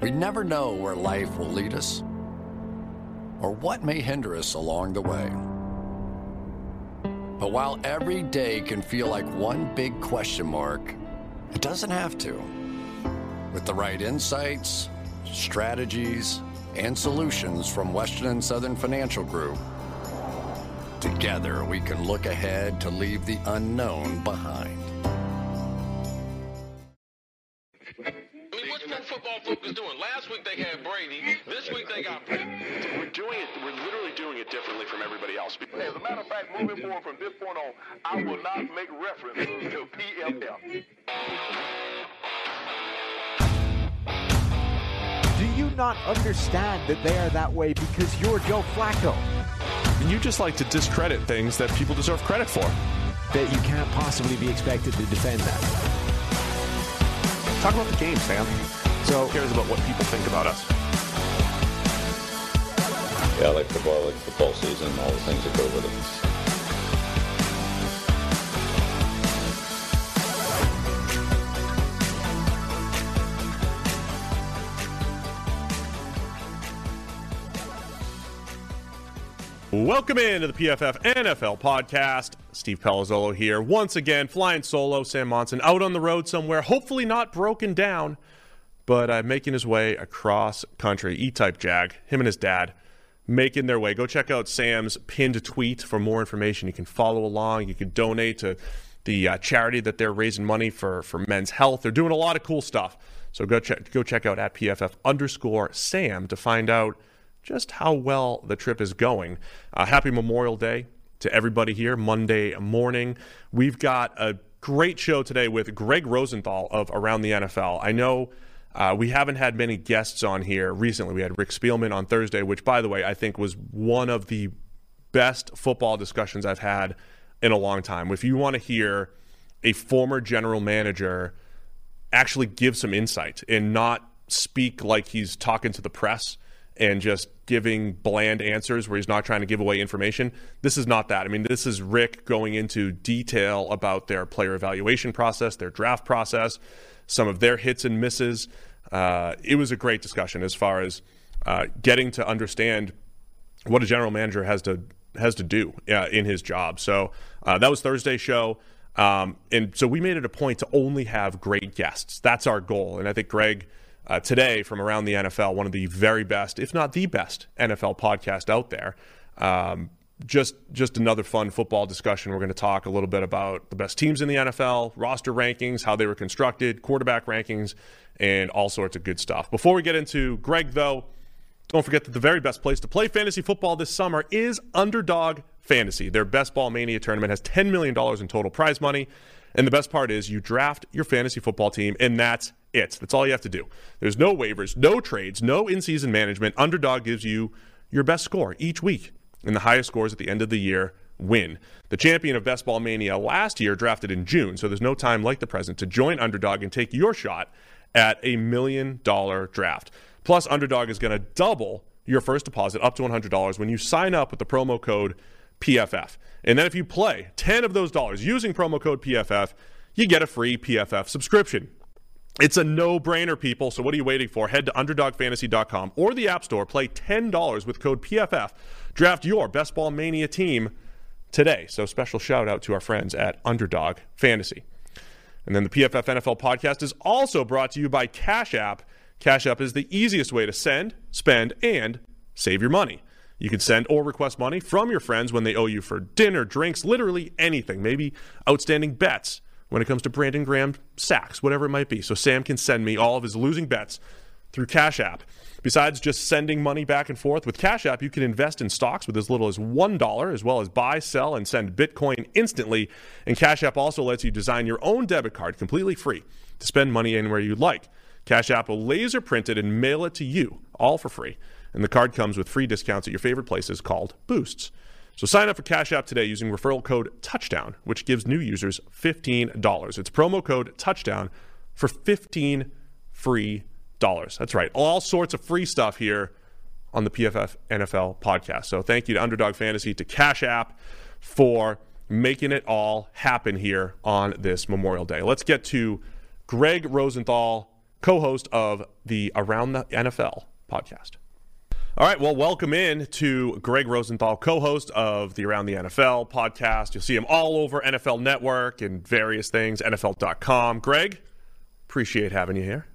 We never know where life will lead us or what may hinder us along the way. But while every day can feel like one big question mark, it doesn't have to. With the right insights, strategies, and solutions from Western and Southern Financial Group, together we can look ahead to leave the unknown behind. A matter of fact, moving forward from this point on, I will not make reference to PFF. Do you not understand that they are that way because you're Joe Flacco? You just like to discredit things that people deserve credit for. That you can't possibly be expected to defend that. Talk about the game, Sam. So Who cares about what people think about us? Yeah, I like football, I like football season, all the things that go with it. Welcome into the PFF NFL podcast. Steve Palazzolo here. Once again, flying solo. Sam Monson out on the road somewhere, hopefully not broken down, but uh, making his way across country. E type Jag, him and his dad making their way. Go check out Sam's pinned tweet for more information. You can follow along. You can donate to the uh, charity that they're raising money for for men's health. They're doing a lot of cool stuff. So go check go check out at PFF underscore Sam to find out just how well the trip is going. Uh, happy Memorial Day to everybody here. Monday morning, we've got a great show today with Gregg Rosenthal of Around the NFL. I know. Uh, we haven't had many guests on here recently. We had Rick Spielman on Thursday, which, by the way, I think was one of the best football discussions I've had in a long time. If you want to hear a former general manager actually give some insight and not speak like he's talking to the press and just giving bland answers where he's not trying to give away information. This is not that. I mean, this is Rick going into detail about their player evaluation process, their draft process, some of their hits and misses. Uh, it was a great discussion as far as uh, getting to understand what a general manager has to has to do uh, in his job. So uh, that was Thursday's show. Um, and so we made it a point to only have great guests. That's our goal. And I think Gregg uh, today from around the NFL, one of the very best, if not the best, NFL podcast out there. Um, just just another fun football discussion. We're going to talk a little bit about the best teams in the NFL, roster rankings, how they were constructed, quarterback rankings, and all sorts of good stuff. Before we get into Gregg, though, don't forget that the very best place to play fantasy football this summer is Underdog Fantasy. Their Best Ball Mania tournament has $10 million in total prize money. And the best part is you draft your fantasy football team, and that's it. That's all you have to do. There's no waivers, no trades, no in season management. Underdog gives you your best score each week, and the highest scores at the end of the year win. The champion of Best Ball Mania last year drafted in June, so there's no time like the present to join Underdog and take your shot at a million dollar draft. Plus, Underdog is going to double your first deposit up to $100 when you sign up with the promo code PFF. And then if you play 10 of those dollars using promo code PFF, you get a free PFF subscription. It's a no brainer, people. So, what are you waiting for? Head to underdogfantasy.com or the App Store, play $10 with code PFF, draft your Best Ball Mania team today. So, special shout out to our friends at Underdog Fantasy. And then the PFF NFL podcast is also brought to you by Cash App. Cash App is the easiest way to send, spend, and save your money. You can send or request money from your friends when they owe you for dinner, drinks, literally anything, maybe outstanding bets when it comes to Brandon Graham sacks, whatever it might be. So Sam can send me all of his losing bets through Cash App. Besides just sending money back and forth with Cash App, you can invest in stocks with as little as $1, as well as buy, sell, and send Bitcoin instantly. And Cash App also lets you design your own debit card completely free to spend money anywhere you'd like. Cash App will laser print it and mail it to you, all for free. And the card comes with free discounts at your favorite places called Boosts. So sign up for Cash App today using referral code Touchdown, which gives new users $15. It's promo code Touchdown for 15 free dollars. That's right. All sorts of free stuff here on the PFF NFL podcast. So thank you to Underdog Fantasy, to Cash App for making it all happen here on this Memorial Day. Let's get to Gregg Rosenthal co host of the Around the NFL podcast. All right, well, welcome in to Gregg Rosenthal, co host of the Around the NFL podcast. You'll see him all over NFL Network and various things, NFL.com. Gregg, appreciate having you here.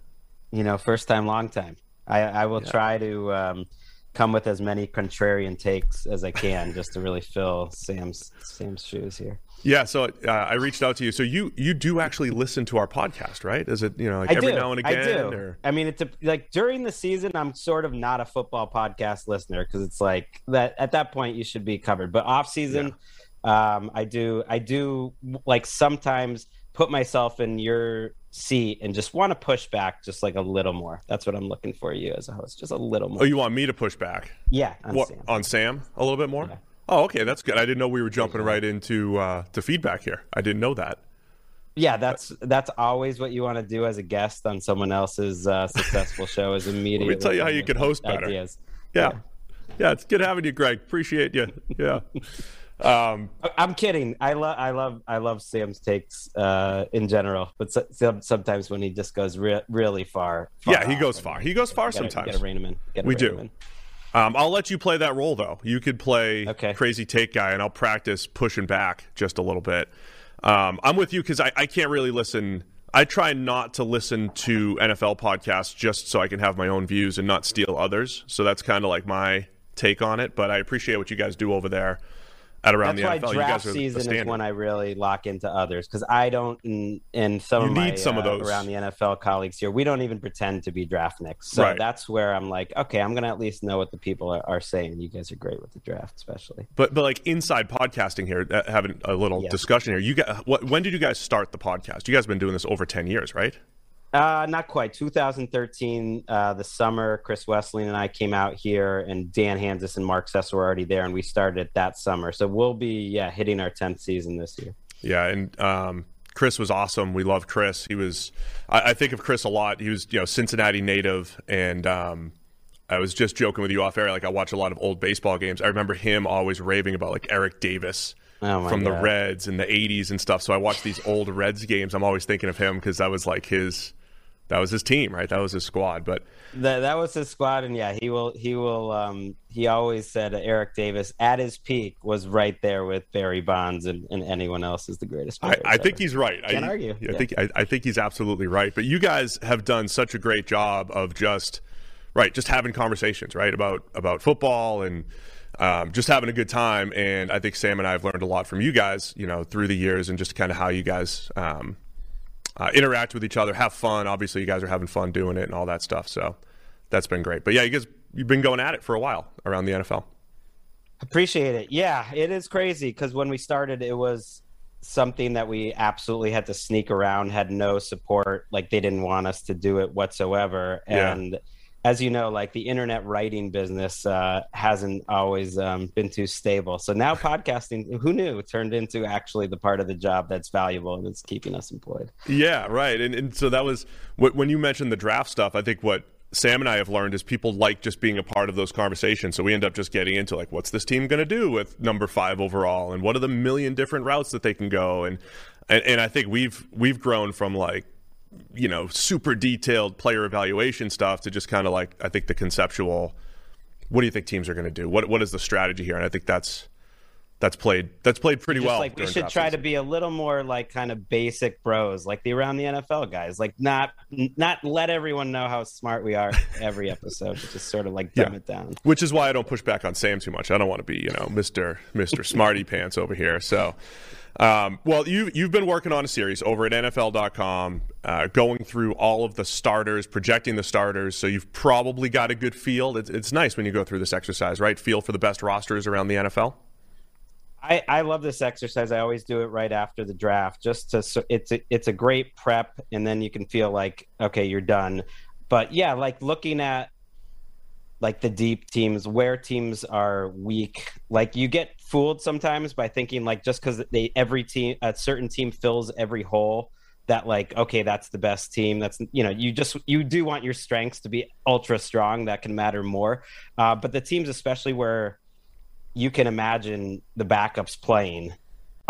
You know, first time, long time. I, I will yeah. try to um, come with as many contrarian takes as I can just to really fill Sam's Sam's shoes here. Yeah, so uh, I reached out to you. So you you do actually listen to our podcast, right? Is it you know like I every do. now and again? I do. Or? I mean, it's a, like during the season, I'm sort of not a football podcast listener because it's like that at that point you should be covered. But off season, yeah. um, I do I do like sometimes put myself in your seat and just want to push back just like a little more. That's what I'm looking for you as a host, just a little more. Oh, you want me to push back? Yeah, on what, Sam. On Sam a little bit more. Yeah. Oh, okay, that's good. I didn't know we were jumping right into uh, to feedback here. I didn't know that. Yeah, that's that's always what you want to do as a guest on someone else's uh, successful show. Is immediately. Let me tell you how you can host better. Ideas. Yeah. yeah, yeah, it's good having you, Gregg. Appreciate you. Yeah. Um, I'm kidding. I love, I love, I love Sam's takes uh, in general, but so, sometimes when he just goes re- really far, far yeah, he goes far. He goes far gotta, sometimes. Gotta rein him in. Gotta we do. Um, I'll let you play that role though. You could play okay. crazy take guy, and I'll practice pushing back just a little bit. Um, I'm with you because I, I can't really listen. I try not to listen to NFL podcasts just so I can have my own views and not steal others. So that's kind of like my take on it. But I appreciate what you guys do over there at around That's the why NFL. draft season is when I really lock into others because I don't, and, some you of my some uh, of those. around the NFL colleagues here, we don't even pretend to be draft nicks. So right. that's where I'm like, okay, I'm gonna at least know what the people are, are, saying. You guys are great with the draft, especially. But but like inside podcasting here, having a little yes. discussion here. You got what? When did you guys start the podcast? You guys have been doing this over ten years, right? Uh, not quite. 2013, uh, the summer, Chris Wesseling and I came out here, and Dan Hanzus and Mark Sess were already there, and we started that summer. So we'll be yeah hitting our 10th season this year. Yeah, and um, Chris was awesome. We love Chris. He was. I, I, think of Chris a lot. He was you know Cincinnati native, and um, I was just joking with you off air. Like I watch a lot of old baseball games. I remember him always raving about like Eric Davis. Oh from God. the Reds in the 80s and stuff. So I watch these old Reds games. I'm always thinking of him because that was like his that was his team, right? That was his squad. But that that was his squad, and yeah, he will he will. Um, he always said Eric Davis at his peak was right there with Barry Bonds and, and anyone else is the greatest. I, I think he's right. Can't I, argue. I yeah. think I, I think he's absolutely right. But you guys have done such a great job of just right, just having conversations, right, about about football and. Um, just having a good time, and I think Sam and I have learned a lot from you guys, you know, through the years, and just kind of how you guys um, uh, interact with each other, have fun. Obviously, you guys are having fun doing it and all that stuff. So that's been great. But yeah, you guys, you've been going at it for a while around the NFL. Appreciate it. Yeah, it is crazy because when we started, it was something that we absolutely had to sneak around, had no support. Like they didn't want us to do it whatsoever. And yeah as you know, like the internet writing business uh, hasn't always um, been too stable. So now podcasting, who knew, turned into actually the part of the job that's valuable and it's keeping us employed. Yeah, right. And, and so that was when you mentioned the draft stuff. I think what Sam and I have learned is people like just being a part of those conversations. So we end up just getting into like, what's this team going to do with number five overall, and what are the million different routes that they can go, and and, and I think we've we've grown from like you know, super detailed player evaluation stuff to just kind of like I think the conceptual. What do you think teams are going to do? What what is the strategy here? And I think that's that's played that's played pretty just well. Like we should try season. to be a little more like kind of basic bros, like the around the NFL guys. Like not not let everyone know how smart we are every episode, but just sort of like dumb yeah. it down. Which is why I don't push back on Sam too much. I don't want to be you know Mister Mister Smarty Pants over here. So. Um, well, you, you've been working on a series over at NFL.com, uh, going through all of the starters, projecting the starters. So you've probably got a good feel. It's, it's nice when you go through this exercise, right? Feel for the best rosters around the NFL. I, I love this exercise. I always do it right after the draft, just to so it's a, it's a great prep, and then you can feel like okay, you're done. But yeah, like looking at like the deep teams where teams are weak. Like you get fooled sometimes by thinking like just because they every team a certain team fills every hole that like okay that's the best team. That's you know you just you do want your strengths to be ultra strong that can matter more. Uh, but the teams especially where you can imagine the backups playing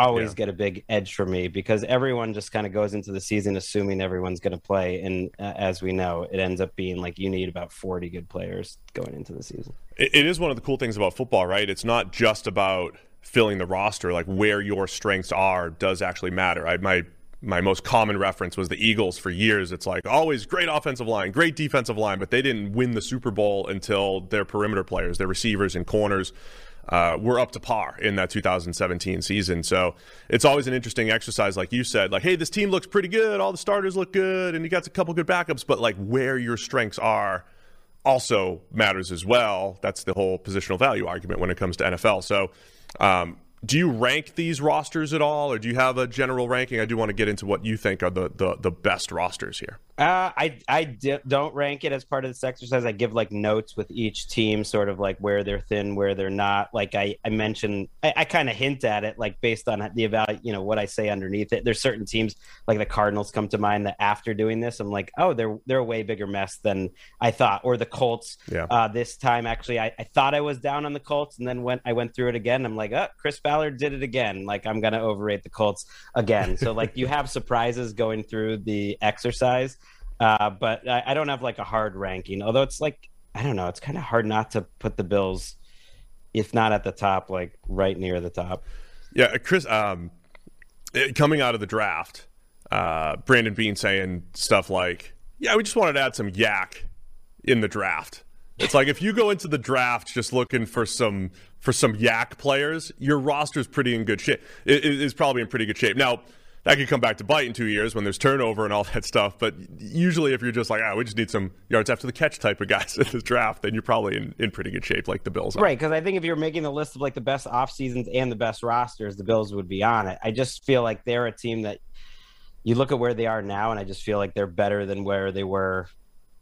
always Yeah. get a big edge for me because everyone just kind of goes into the season assuming everyone's going to play, and uh, as we know, it ends up being like you need about forty good players going into the season. It, it is one of the cool things about football, right? It's not just about filling the roster. Like where your strengths are does actually matter. I, my my most common reference was the Eagles for years. It's like always great offensive line, great defensive line, but they didn't win the Super Bowl until their perimeter players, their receivers and corners, uh, were up to par in that 2017 season. So it's always an interesting exercise, like you said, like, hey, this team looks pretty good, all the starters look good, and you got a couple good backups, but like where your strengths are also matters as well. That's the whole positional value argument when it comes to NFL. So, um, do you rank these rosters at all, or do you have a general ranking? I do want to get into what you think are the the, the best rosters here. Uh, I I di- don't rank it as part of this exercise. I give like notes with each team, sort of like where they're thin, where they're not. Like I I mentioned, I, I kind of hint at it, like based on the about you know, what I say underneath it. There's certain teams like the Cardinals come to mind that after doing this, I'm like, oh, they're they're a way bigger mess than I thought. Or the Colts. Yeah. Uh, this time, actually, I, I thought I was down on the Colts, and then when I went through it again, I'm like, oh, Chris Ballard did it again. Like I'm gonna overrate the Colts again. So like you have surprises going through the exercise. Uh, but I, I don't have like a hard ranking. Although it's like I don't know, it's kind of hard not to put the Bills, if not at the top, like right near the top. Yeah, Chris. Um, it- coming out of the draft, uh, Brandon Beane saying stuff like, "Yeah, we just wanted to add some YAC in the draft." It's like if you go into the draft just looking for some for some YAC players, your roster's pretty in good shape. It is probably in pretty good shape. Now that could come back to bite in two years when there's turnover and all that stuff. But usually, if you're just like, "Ah, we just need some yards after the catch" type of guys in the draft, then you're probably in, in pretty good shape, like the Bills. Are. Right, because I think if you're making the list of like the best off seasons and the best rosters, the Bills would be on it. I just feel like they're a team that you look at where they are now, and I just feel like they're better than where they were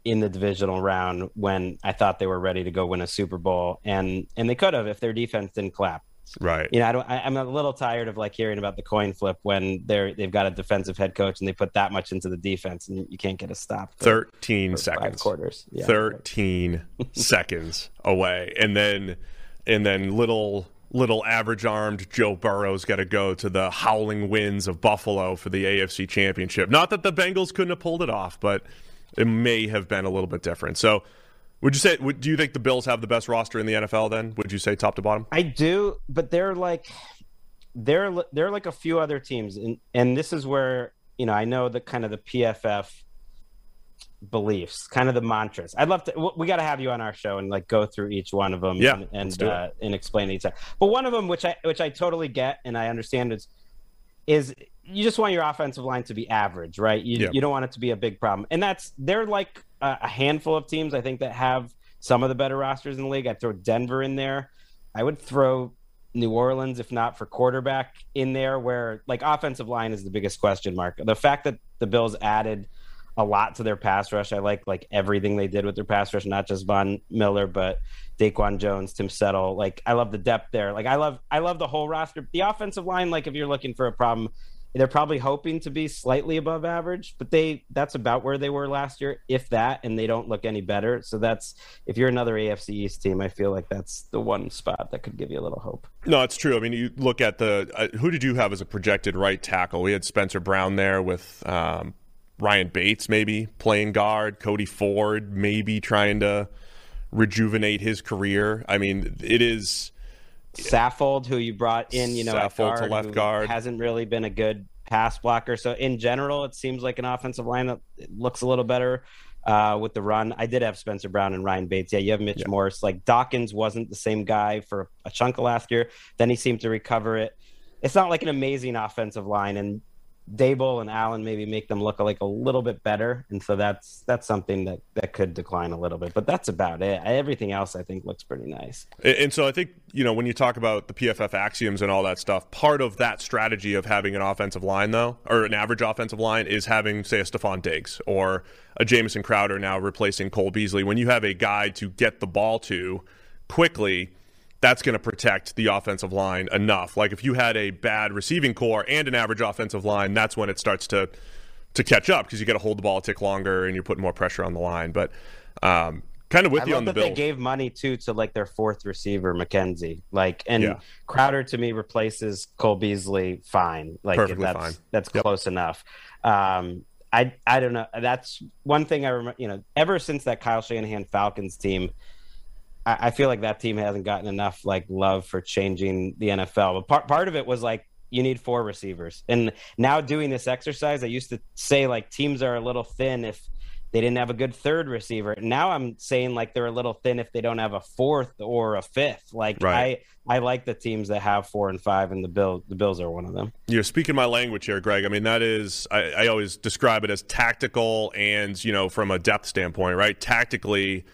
in the divisional round when I thought they were ready to go win a Super Bowl, and and they could have if their defense didn't clap. Right. You know, I don't. I, I'm a little tired of like hearing about the coin flip when they're they've got a defensive head coach and they put that much into the defense and you can't get a stop. for- Thirteen for seconds. Five quarters. Yeah. 13 seconds away and then and then little little average armed Joe Burrow's got to go to the howling winds of Buffalo for the AFC championship not that the Bengals couldn't have pulled it off but it may have been a little bit different so would you say would, do you think the Bills have the best roster in the NFL then would you say top to bottom I do, but they're like they're they're like a few other teams, and and this is where you know I know the kind of the PFF beliefs, kind of the mantras. I'd love to. We got to have you on our show and like go through each one of them, Yeah, and and, uh, and explain each. Other. But one of them, which I which I totally get and I understand is is you just want your offensive line to be average, right? You Yeah. you don't want it to be a big problem, and that's they're like a, handful of teams I think that have some of the better rosters in the league. I'd throw Denver in there. I would throw New Orleans, if not for quarterback, in there, where like offensive line is the biggest question mark. The fact that the Bills added a lot to their pass rush, I like like everything they did with their pass rush, not just Von Miller, but Daquan Jones, Tim Settle. Like I love the depth there. Like I love I love the whole roster. The offensive line, like if you're looking for a problem, they're probably hoping to be slightly above average, but they that's about where they were last year, if that, and they don't look any better. So that's if you're another AFC East team, I feel like that's the one spot that could give you a little hope. No, it's true. I mean, you look at the uh, who did you have as a projected right tackle? We had Spencer Brown there with um, Ryan Bates, maybe playing guard. Cody Ford, maybe trying to rejuvenate his career. I mean, it is. Saffold, who you brought in, you know, Saffold to left guard. hasn't really been a good pass blocker. So in general, it seems like an offensive line that looks a little better uh, with the run. I did have Spencer Brown and Ryan Bates. Yeah, you have Mitch Morse. Like Dawkins wasn't the same guy for a chunk of last year. Then he seemed to recover it. It's not like an amazing offensive line, and Daboll and Allen maybe make them look like a little bit better, and so that's that's something that that could decline a little bit. But that's about it. Everything else, I think, looks pretty nice. And and so I think, you know, when you talk about the PFF axioms and all that stuff, part of that strategy of having an offensive line, though, or an average offensive line, is having, say, a Stefon Diggs or a Jamison Crowder now replacing Cole Beasley. When you have a guy to get the ball to quickly, that's going to protect the offensive line enough. Like if you had a bad receiving corps and an average offensive line, that's when it starts to to catch up because you got to hold the ball a tick longer and you're putting more pressure on the line. But um, Kind of with I you on the that they gave money too to like their fourth receiver, McKenzie. Like, and Yeah. Crowder to me replaces Cole Beasley fine. Like, Perfectly that's fine. that's Yep. close enough. Um, I I don't know. That's one thing I remember. You know, ever since that Kyle Shanahan Falcons team, I, I feel like that team hasn't gotten enough like love for changing the NFL. But part part of it was like you need four receivers, and now doing this exercise, I used to say like teams are a little thin if they didn't have a good third receiver. Now I'm saying like they're a little thin if they don't have a fourth or a fifth. Like Right. I I like the teams that have four and five, and the bill the Bills are one of them. You're speaking my language here, Gregg. I mean, that is, I, I always describe it as tactical and, you know, from a depth standpoint, right? Tactically,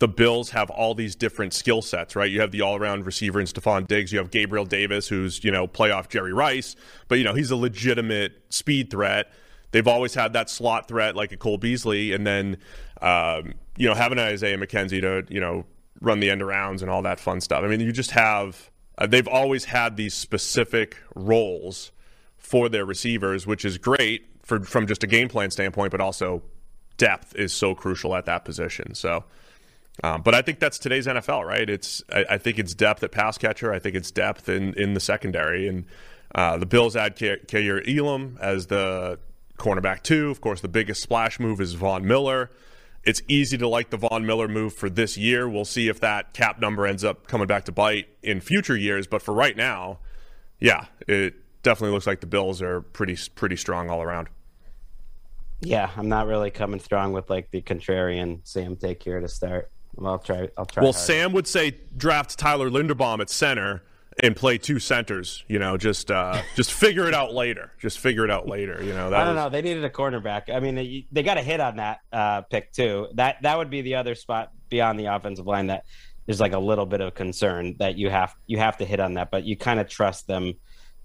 the Bills have all these different skill sets, right? You have the all around receiver in Stefon Diggs. You have Gabriel Davis, who's, you know, playoff Jerry Rice, but, you know, he's a legitimate speed threat. They've always had that slot threat like a Cole Beasley. And then, um, you know, having Isaiah McKenzie to, you know, run the end arounds and all that fun stuff. I mean, you just have, uh, they've always had these specific roles for their receivers, which is great for from just a game plan standpoint, but also depth is so crucial at that position. So, um, but I think that's today's NFL, right? It's I, I think it's depth at pass catcher. I think it's depth in in the secondary, and uh, the Bills add Kaiir Elam as the cornerback too. Of course, the biggest splash move is Von Miller. It's easy to like the Von Miller move for this year. We'll see if that cap number ends up coming back to bite in future years. But for right now, yeah, it definitely looks like the Bills are pretty pretty strong all around. Yeah, I'm not really coming strong with like the contrarian Sam take here to start. Well, I'll try. I'll try. Well, harder. Sam would say draft Tyler Linderbaum at center and play two centers. You know, just uh, just figure it out later. Just figure it out later. You know, that I don't was- know. They needed a cornerback. I mean, they, they got a hit on that uh, pick too. That that would be the other spot beyond the offensive line that there's like a little bit of concern that you have you have to hit on that, but you kind of trust them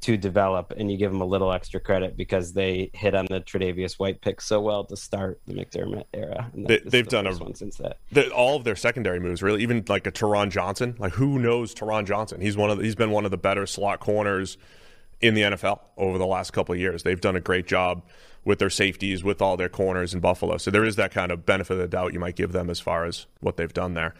to develop and you give them a little extra credit because they hit on the Tre'Davious White pick so well to start the McDermott era. And they, they've the done a- one since that. the, all of their secondary moves, really, even like a Taron Johnson. Like, who knows Taron Johnson? He's one of the, he's been one of the better slot corners in the NFL over the last couple of years. They've done a great job with their safeties, with all their corners in Buffalo. So there is that kind of benefit of the doubt you might give them as far as what they've done there.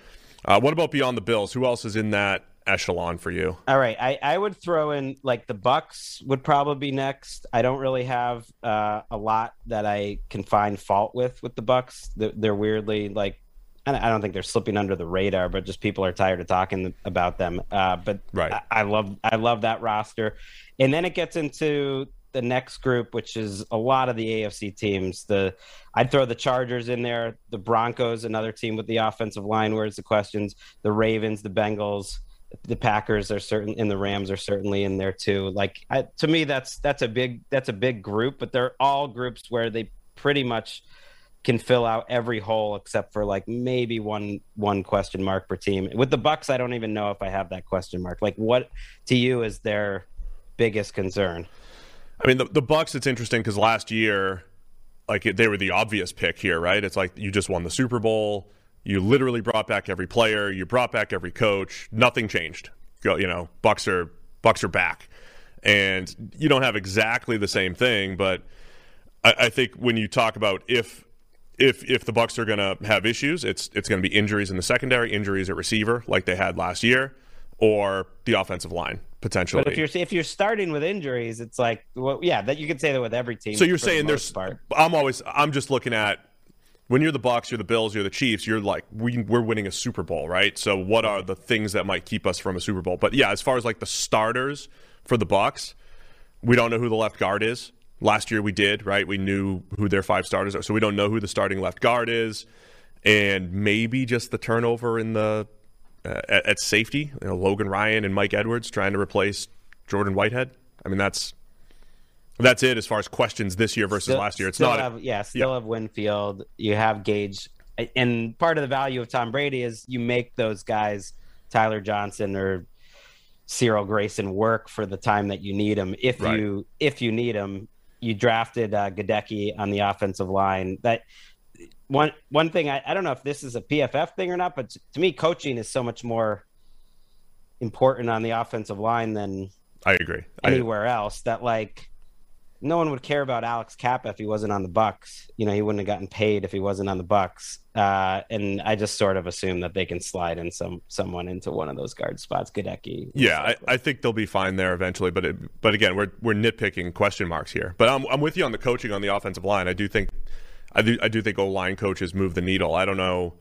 Uh, what about beyond the Bills? Who else is in that echelon for you? All right, I, I would throw in like the Bucs would probably be next. I don't really have uh, a lot that I can find fault with with the Bucs. They're, weirdly like I don't- I don't think they're slipping under the radar, but just people are tired of talking about them. Uh, but Right. I, I love I love that roster, and then it gets into the next group, which is a lot of the AFC teams. The I'd throw the Chargers in there, the Broncos, another team with the offensive line. Where's the questions? The Ravens, the Bengals, the Packers are certain, and the Rams are certainly in there too. Like I, to me, that's that's a big that's a big group, but they're all groups where they pretty much can fill out every hole except for like maybe one one question mark per team. With the Bucs, I don't even know if I have that question mark. Like, what to you is their biggest concern? I mean, the, the Bucs. It's interesting because last year, like they were the obvious pick here, right? It's like you just won the Super Bowl. You literally brought back every player. You brought back every coach. Nothing changed. Go, you know, Bucs are Bucs are back, and you don't have exactly the same thing. But I, I think when you talk about if if if the Bucs are going to have issues, it's it's going to be injuries in the secondary, injuries at receiver, like they had last year, or the offensive line potentially. But if you're if you're starting with injuries, it's like well, yeah, that you could say that with every team. So you're for the saying there's. part. I'm always. I'm just looking at when you're the Bucs, you're the Bills, you're the Chiefs. You're like we we're winning a Super Bowl, right? So what are the things that might keep us from a Super Bowl? But yeah, as far as like the starters for the Bucs, we don't know who the left guard is. Last year we did, right? We knew who their five starters are, so we don't know who the starting left guard is, and maybe just the turnover in the uh, at, at safety. You know, Logan Ryan and Mike Edwards trying to replace Jordan Whitehead. I mean, that's that's it as far as questions this year versus Still- last year. It's not. have, yeah, still have Winfield. You have Gage, and part of the value of Tom Brady is you make those guys, Tyler Johnson or Cyril Grayson, work for the time that you need them. If Right. you if you need them, you drafted uh, Goedeke on the offensive line. That one one thing I, I don't know if this is a PFF thing or not, but to me, coaching is so much more important on the offensive line than I agree. I, anywhere else that like no one would care about Alex Cappa if he wasn't on the Bucs. You know, he wouldn't have gotten paid if he wasn't on the Bucs. Uh, and I just sort of assume that they can slide in some someone into one of those guard spots. Goedeke. Yeah, I, I, think they'll be fine there eventually. But it, but again, we're we're nitpicking question marks here. But I'm I'm with you on the coaching on the offensive line. I do think I do I do think O line coaches move the needle. I don't know.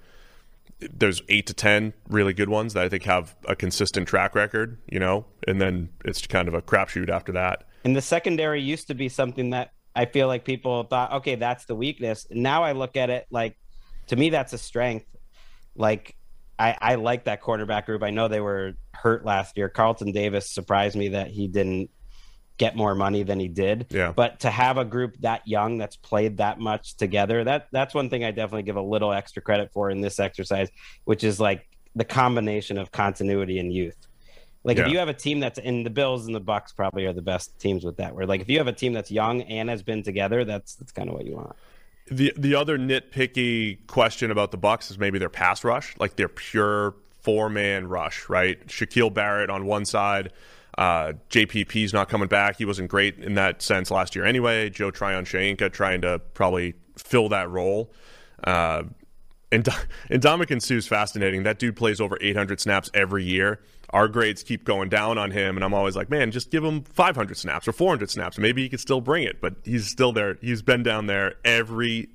There's eight to ten really good ones that I think have a consistent track record, you know, and then it's kind of a crapshoot after that. And the secondary used to be something that I feel like people thought, okay, that's the weakness. Now I look at it like, to me, that's a strength. Like, I, I like that quarterback group. I know they were hurt last year. Carlton Davis surprised me that he didn't get more money than he did. Yeah. But to have a group that young that's played that much together, that that's one thing I definitely give a little extra credit for in this exercise, which is like the combination of continuity and youth. Like yeah. if you have a team that's in the Bills and the Bucs probably are the best teams with that. Where like if you have a team that's young and has been together, that's that's kind of what you want. The the other nitpicky question about the Bucs is maybe their pass rush, like their pure four man rush, right? Shaquille Barrett on one side, uh, JPP's not coming back. He wasn't great in that sense last year anyway. Joe Tryon-Shoyinka trying to probably fill that role. Uh, and and Ndamukong Suh's fascinating. That dude plays over 800 snaps every year our grades keep going down on him, and I'm always like, man, just give him 500 snaps or 400 snaps. Maybe he could still bring it, but he's still there. He's been down there every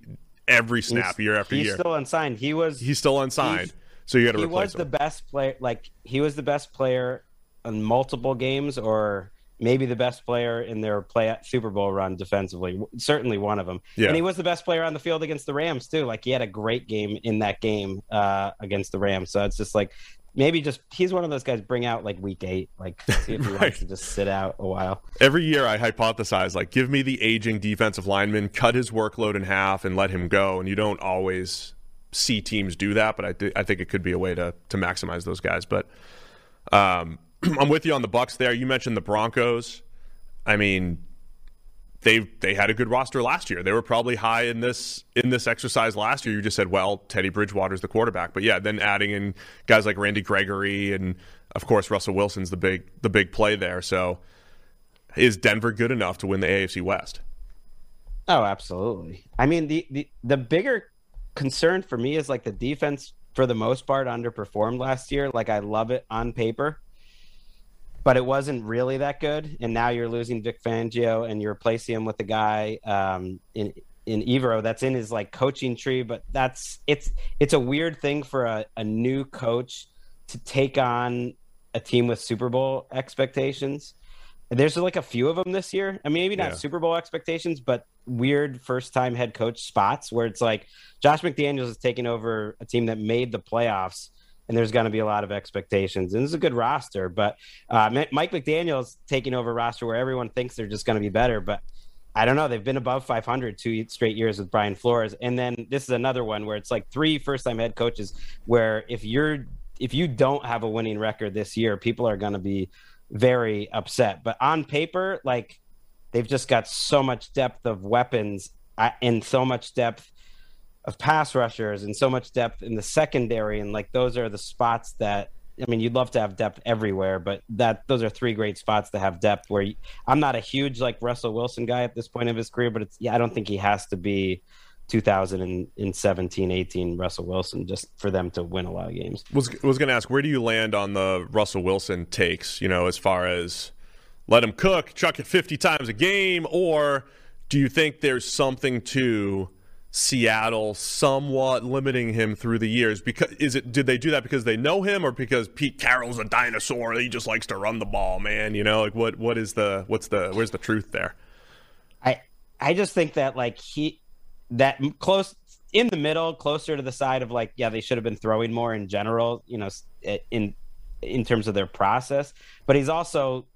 every snap he's, year after he's year. He's still unsigned. He was he's still unsigned. So you got to. He was him. the best player. Like he was the best player in multiple games, or maybe the best player in their play Super Bowl run defensively. Certainly one of them. Yeah. And he was the best player on the field against the Rams too. Like he had a great game in that game uh, against the Rams. So it's just like maybe just he's one of those guys bring out like week eight like see if he right. wants to just sit out a while. Every year i hypothesize like give me the aging defensive lineman cut his workload in half and let him go. And you don't always see teams do that but i, th- I think it could be a way to to maximize those guys. But um, i'm with you on the bucs there. You mentioned the broncos. I mean they they had a good roster last year. They were probably high in this in this exercise last year. You just said, well, Teddy Bridgewater's the quarterback, but yeah, then adding in guys like Randy Gregory and of course Russell Wilson's the big the big play there. So is Denver good enough to win the AFC West? Oh, absolutely. I mean, the the, the bigger concern for me is like the defense for the most part underperformed last year. Like I love it on paper but it wasn't really that good. And now you're losing Vic Fangio and you're replacing him with a guy um, in in Evero that's in his like coaching tree. But that's it's it's a weird thing for a, a new coach to take on a team with Super Bowl expectations. There's like a few of them this year. I mean, maybe not yeah. Super Bowl expectations, but weird first time head coach spots where it's like Josh McDaniels is taking over a team that made the playoffs and there's going to be a lot of expectations. And is a good roster, but uh, Mike McDaniel's taking over a roster where everyone thinks they're just going to be better, but I don't know. They've been above 500 two straight years with Brian Flores, and then this is another one where it's like three first-time head coaches. Where if you're if you don't have a winning record this year, people are going to be very upset. But on paper, like they've just got so much depth of weapons uh, and so much depth of pass rushers and so much depth in the secondary and like those are the spots that I mean you'd love to have depth everywhere but that those are three great spots to have depth where you, I'm not a huge like Russell Wilson guy at this point of his career but it's yeah I don't think he has to be 2017 18 Russell Wilson just for them to win a lot of games. Was was going to ask where do you land on the Russell Wilson takes, you know, as far as let him cook, chuck it 50 times a game or do you think there's something to Seattle somewhat limiting him through the years. Because is it did they do that because they know him or because Pete Carroll's a dinosaur? He just likes to run the ball man you know? Like what what is the what's the where's the truth there? I I just think that like he that close in the middle closer to the side of like yeah they should have been throwing more in general you know eh, in in terms of their process. But he's also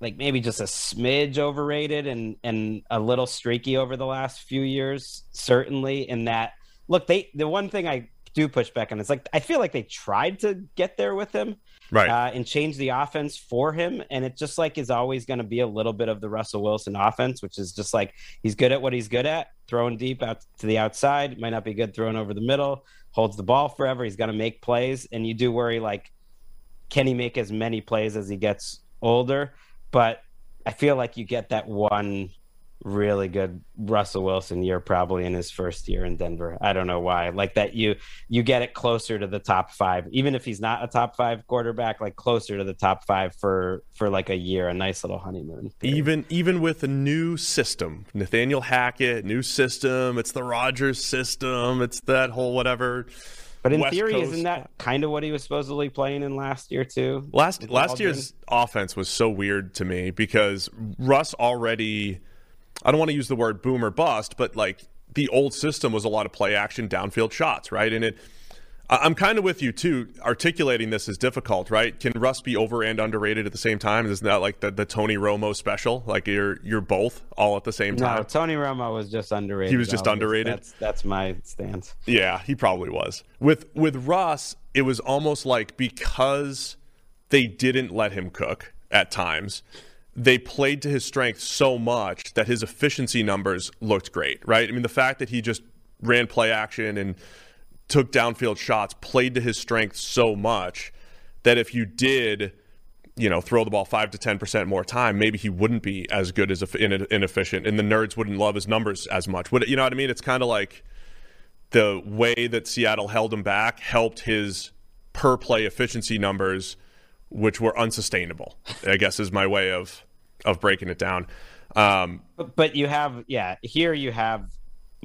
like maybe just a smidge overrated and and a little streaky over the last few years certainly in that look they the one thing i do push back on is like i feel like they tried to get there with him right. uh, and change the offense for him and it just like is always going to be a little bit of the russell wilson offense which is just like he's good at what he's good at throwing deep out to the outside might not be good throwing over the middle holds the ball forever he's going to make plays and you do worry like can he make as many plays as he gets older but I feel like you get that one really good Russell Wilson year probably in his first year in Denver. I don't know why. Like that you you get it closer to the top 5 even if he's not a top 5 quarterback like closer to the top 5 for for like a year, a nice little honeymoon. Period. Even even with a new system, Nathaniel Hackett, new system, it's the Rodgers system, it's that whole whatever but in West theory, Coast. isn't that kind of what he was supposedly playing in last year too? Last last year's offense was so weird to me because Russ already I don't want to use the word boom or bust, but like the old system was a lot of play action downfield shots, right? And it, I'm kind of with you too. Articulating this is difficult, right? Can Russ be over and underrated at the same time? Isn't that like the, the Tony Romo special? Like you're you're both all at the same time. No, Tony Romo was just underrated. He was just underrated. That's that's my stance. Yeah, he probably was. With with Russ, it was almost like because they didn't let him cook at times they played to his strength so much that his efficiency numbers looked great, right? I mean, the fact that he just ran play action and took downfield shots played to his strength so much that if you did, you know, throw the ball five to ten percent more time, maybe he wouldn't be as good as inefficient, and the nerds wouldn't love his numbers as much. Would you know what I mean? It's kind of like the way that Seattle held him back helped his per play efficiency numbers, which were unsustainable. I guess is my way of of breaking it down. Um, but you have, yeah, here you have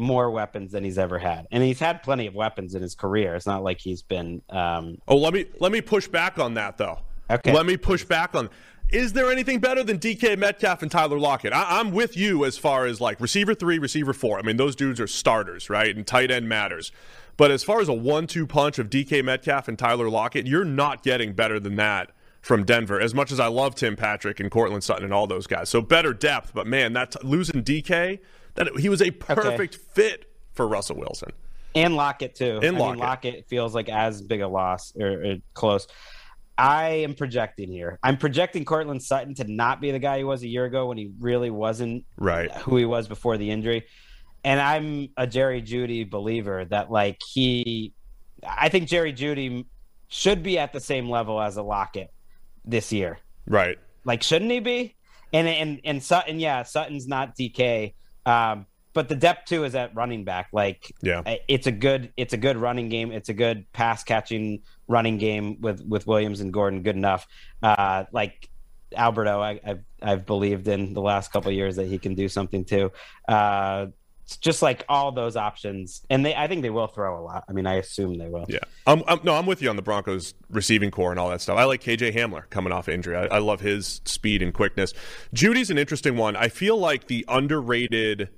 more weapons than he's ever had, and he's had plenty of weapons in his career. It's not like he's been. Um... Oh, let me let me push back on that though. Okay. Let me push back on. Is there anything better than DK Metcalf and Tyler Lockett? I, am with you as far as like receiver three, receiver four. I mean, those dudes are starters, right? And tight end matters. But as far as a one-two punch of DK Metcalf and Tyler Lockett, you're not getting better than that from Denver. As much as I love Tim Patrick and Courtland Sutton and all those guys, so better depth. But man, that losing DK, that he was a perfect okay. fit for Russell Wilson and Lockett too. And Lockett. I mean, Lockett feels like as big a loss or, or close. I am projecting here. I'm projecting Courtland Sutton to not be the guy he was a year ago when he really wasn't right who he was before the injury. And I'm a Jerry Jeudy believer that like he I think Jerry Jeudy should be at the same level as a Lockett this year. Right. Like, shouldn't he be? And and and Sutton, yeah, Sutton's not DK, um, but the depth too is at running back. Like, yeah, it's a good it's a good running game. It's a good pass catching running game with with Williams and Gordon. Good enough. Uh, like Alberto, I, have I've believed in the last couple years that he can do something too. Uh, just like all those options, and they I think they will throw a lot. I mean, I assume they will. Yeah, I'm, I'm, no, I'm with you on the Broncos receiving corps and all that stuff. I like KJ Hamler coming off injury. I, I love his speed and quickness. Jeudy's an interesting one. I feel like the underrated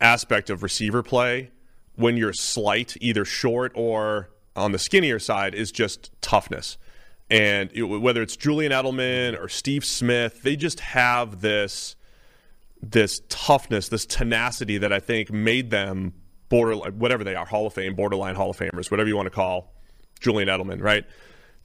aspect of receiver play when you're slight, either short or on the skinnier side, is just toughness. And it, whether it's Julian Edelman or Steve Smith, they just have this this toughness, this tenacity that I think made them borderline, whatever they are, Hall of Fame, borderline Hall of Famers, whatever you want to call Julian Edelman, right?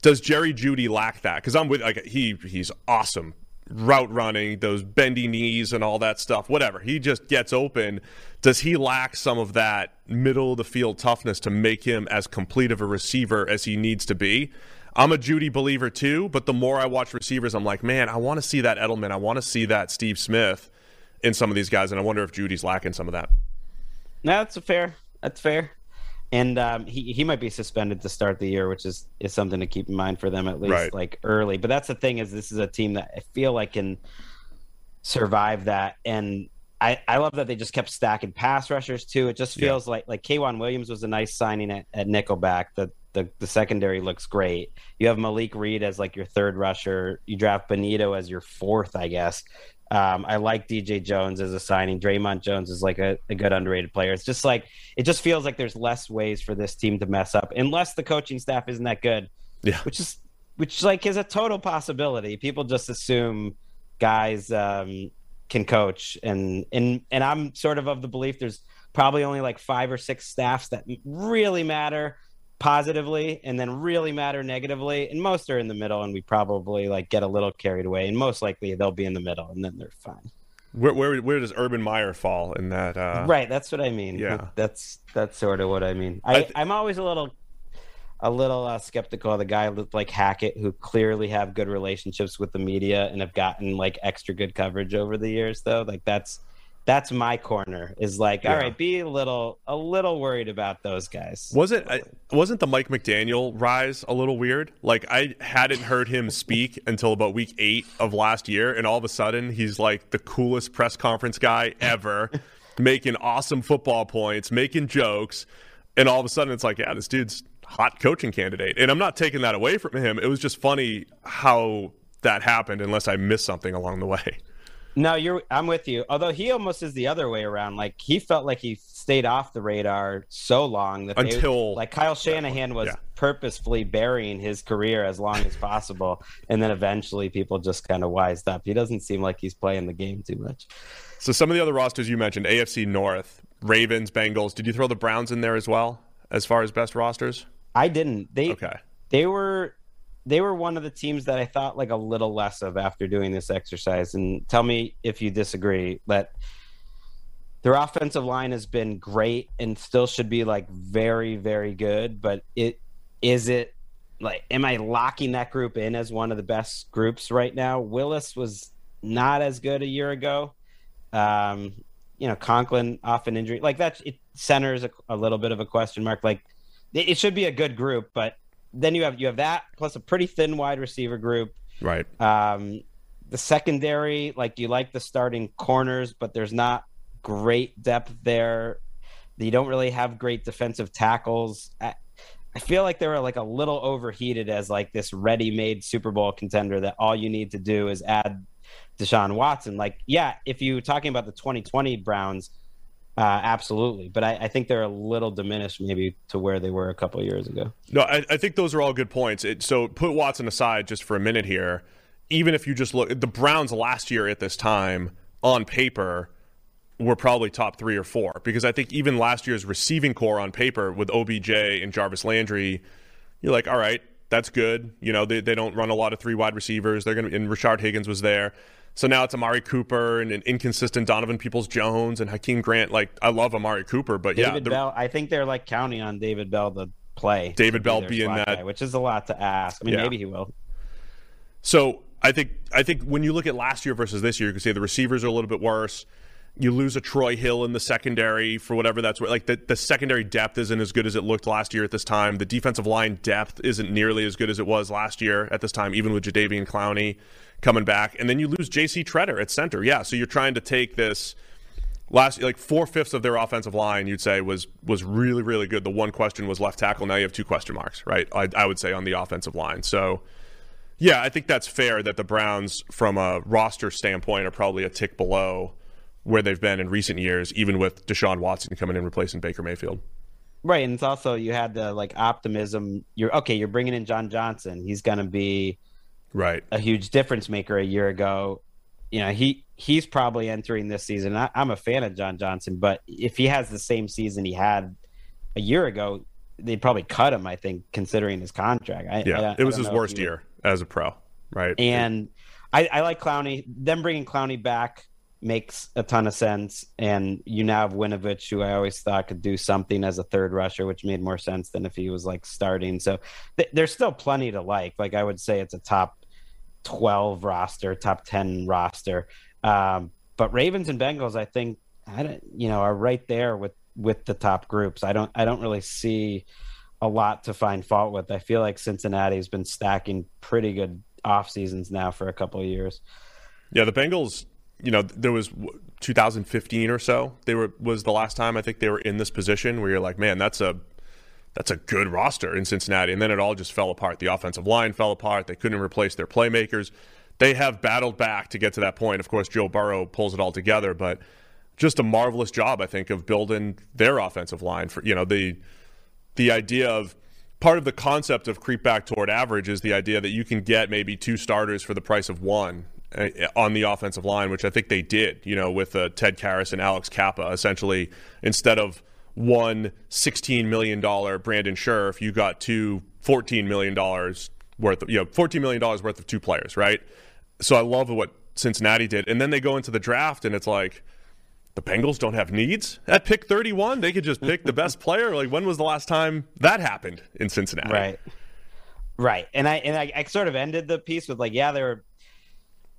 Does Jerry Jeudy lack that? Because I'm with like he he's awesome route running, those bendy knees and all that stuff, whatever. He just gets open. Does he lack some of that middle of the field toughness to make him as complete of a receiver as he needs to be? I'm a Jeudy believer too, but the more I watch receivers, I'm like, man, I want to see that Edelman. I want to see that Steve Smith in some of these guys, and I wonder if Jeudy's lacking some of that. No, that's fair. That's fair. And um, he he might be suspended to start the year, which is is something to keep in mind for them at least right. like early. But that's the thing is this is a team that I feel like can survive that. And I, I love that they just kept stacking pass rushers too. It just feels yeah. like like K'Waun Williams was a nice signing at, at Nickelback. The, the the secondary looks great. You have Malik Reed as like your third rusher. You draft Bonitto as your fourth, I guess. Um, I like DJ Jones as a signing. Dre'Mont Jones is like a, a, good underrated player. It's just like it just feels like there's less ways for this team to mess up unless the coaching staff isn't that good. Yeah, which is which like is a total possibility. People just assume guys um, can coach, and and and I'm sort of of the belief there's probably only like five or six staffs that really matter positively and then really matter negatively and most are in the middle and we probably like get a little carried away and most likely they'll be in the middle and then they're fine. Where where, where does urban meyer fall in that uh... right that's what i mean. Yeah. That's that's sort of what i mean. I, I th- i'm always a little a little uh, skeptical of the guy like hackett who clearly have good relationships with the media and have gotten like extra good coverage over the years though. Like that's that's my corner. Is like, Yeah. all right, be a little a little worried about those guys. Was it I- wasn't the Mike McDaniel rise a little weird? Like I hadn't heard him speak until about week 8 of last year and all of a sudden he's like the coolest press conference guy ever, making awesome football points, making jokes, and all of a sudden it's like, yeah, this dude's hot coaching candidate. And I'm not taking that away from him. It was just funny how that happened unless I missed something along the way. No, you're. I'm with you. Although he almost is the other way around. Like he felt like he stayed off the radar so long that they- Until- like Kyle Shanahan was yeah. purposefully burying his career as long as possible, and then eventually people just kind of wised up. He doesn't seem like he's playing the game too much. So some of the other rosters you mentioned, AFC North, Ravens, Bengals, did you throw the Browns in there as well as far as best rosters? I didn't. They Okay. they were they were one of the teams that I thought like a little less of after doing this exercise. And tell me if you disagree. That their offensive line has been great and still should be like very very good. But it is it like am I locking that group in as one of the best groups right now? Wills was not as good a year ago. Um, you know, Conklin off an injury like that. It centers a, a little bit of a question mark. Like it it should be a good group, but then you have you have that plus a pretty thin wide receiver group. Right. Um, the secondary, like you like the starting corners, but there's not great depth there. You don't really have great defensive tackles. I, I feel like they were like a little overheated as like this ready-made Super Bowl contender that all you need to do is add Deshaun Watson. Like, yeah, if you're talking about the 2020 Browns, uh, absolutely. But I, I think they're a little diminished maybe to where they were a couple years ago. No, I, I think those are all good points. It, so put Watson aside just for a minute here. Even if you just look, the Browns last year at this time on paper were probably top three or four because I think even last year's receiving corps on paper with OBJ and Jarvis Landry, you're like, all right, that's good. You know, they, they don't run a lot of three wide receivers. They're gonna and Rashard Higgins was there. So now it's Amari Cooper and an inconsistent Donovan Peoples Jones and Jakeem Grant. Like I love Amari Cooper, but yeah, David the- Bell, I think they're like counting on David Bell to play. David be Bell being that- guy, which is a lot to ask. I mean, Yeah. maybe he will. So I think I think when you look at last year versus this year, you can say the receivers are a little bit worse. You lose a Troy Hill in the secondary for whatever that's worth. Like the, the secondary depth isn't as good as it looked last year at this time. The defensive line depth isn't nearly as good as it was last year at this time, even with Jadeveon Clowney coming back. And then you lose J.C. Tretter at center. Yeah, so you're trying to take this last like four fifths of their offensive line. You'd say was was really really good. The one question was left tackle. Now you have two question marks, right? I, I would say on the offensive line. So. Yeah, I think that's fair that the Browns, from a roster standpoint, are probably a tick below where they've been in recent years, even with Deshaun Watson coming in replacing Baker Mayfield. Right, and it's also you had the like optimism. You're okay. You're bringing in John Johnson. He's going to be Right. a huge difference maker a year ago. You know, he he's probably entering this season. I, I'm a fan of John Johnson, but if he has the same season he had a year ago, they'd probably cut him. I think, considering his contract. I, Yeah. I- it was his worst would- year as a pro, right? And I, I like Clowney. Them bringing Clowney back makes a ton of sense. And you now have Winovich, who I always thought could do something as a third rusher, which made more sense than if he was like starting. So th- there's still plenty to like. Like I would say it's a top 12 roster, top 10 roster. Um, but Ravens and Bengals, I think, I don't, you know, are right there with with the top groups. I don't I don't really see a lot to find fault with. I feel like Cincinnati's been stacking pretty good off seasons now for a couple of years. Yeah, the Bengals. You know, there was 2015 or so. They were was the last time I think they were in this position where you're like, man, that's a that's a good roster in Cincinnati. And then it all just fell apart. The offensive line fell apart. They couldn't replace their playmakers. They have battled back to get to that point. Of course, Joe Burrow pulls it all together, but just a marvelous job, I think, of building their offensive line. For you know the the idea of part of the concept of creep back toward average is the idea that you can get maybe two starters for the price of one uh, on the offensive line, which I think they did, you know, with uh, Ted Karras and Alex Cappa. Essentially, instead of one $16 million Brandon Scherff, you got two $14 million worth of, you know, $14 million worth of two players, right? So I love what Cincinnati did. And then they go into the draft and it's like, the Bengals don't have needs at pick 31. They could just pick the best player. Like, when was the last time that happened in Cincinnati? Right. Right. And I and I, I sort of ended the piece with like, yeah, they're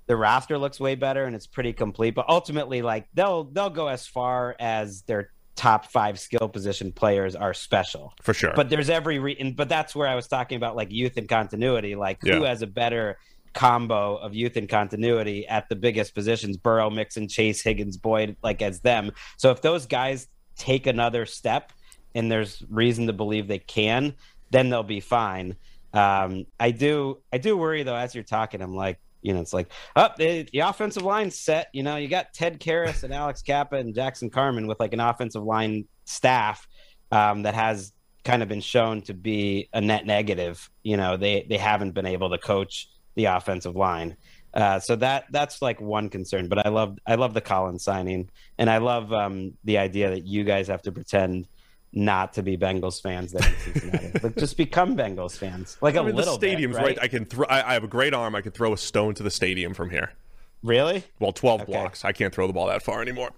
the roster looks way better and it's pretty complete. But ultimately, like they'll they'll go as far as their top five skill position players are special for sure. But there's every reason. but that's where I was talking about like youth and continuity. Like Yeah. who has a better combo of youth and continuity at the biggest positions? Burrow, Mixon, Chase, Higgins, Boyd, like as them. So if those guys take another step, and there's reason to believe they can, then they'll be fine. Um, I do I do worry though as you're talking. I'm like, you know, it's like, oh, the, the offensive line's set. You know, you got Ted Karras and Alex Cappa and Jackson Carman with like an offensive line staff um, that has kind of been shown to be a net negative. You know, they they haven't been able to coach the offensive line. Uh, so that that's like one concern, but I love I love the Collins signing, and I love um, the idea that you guys have to pretend not to be Bengals fans. That in Cincinnati, like just become Bengals fans, like a I mean, the little bit, stadium's right? I can throw. I, I have a great arm. I could throw a stone to the stadium from here. Really? Well, twelve Okay. blocks. I can't throw the ball that far anymore.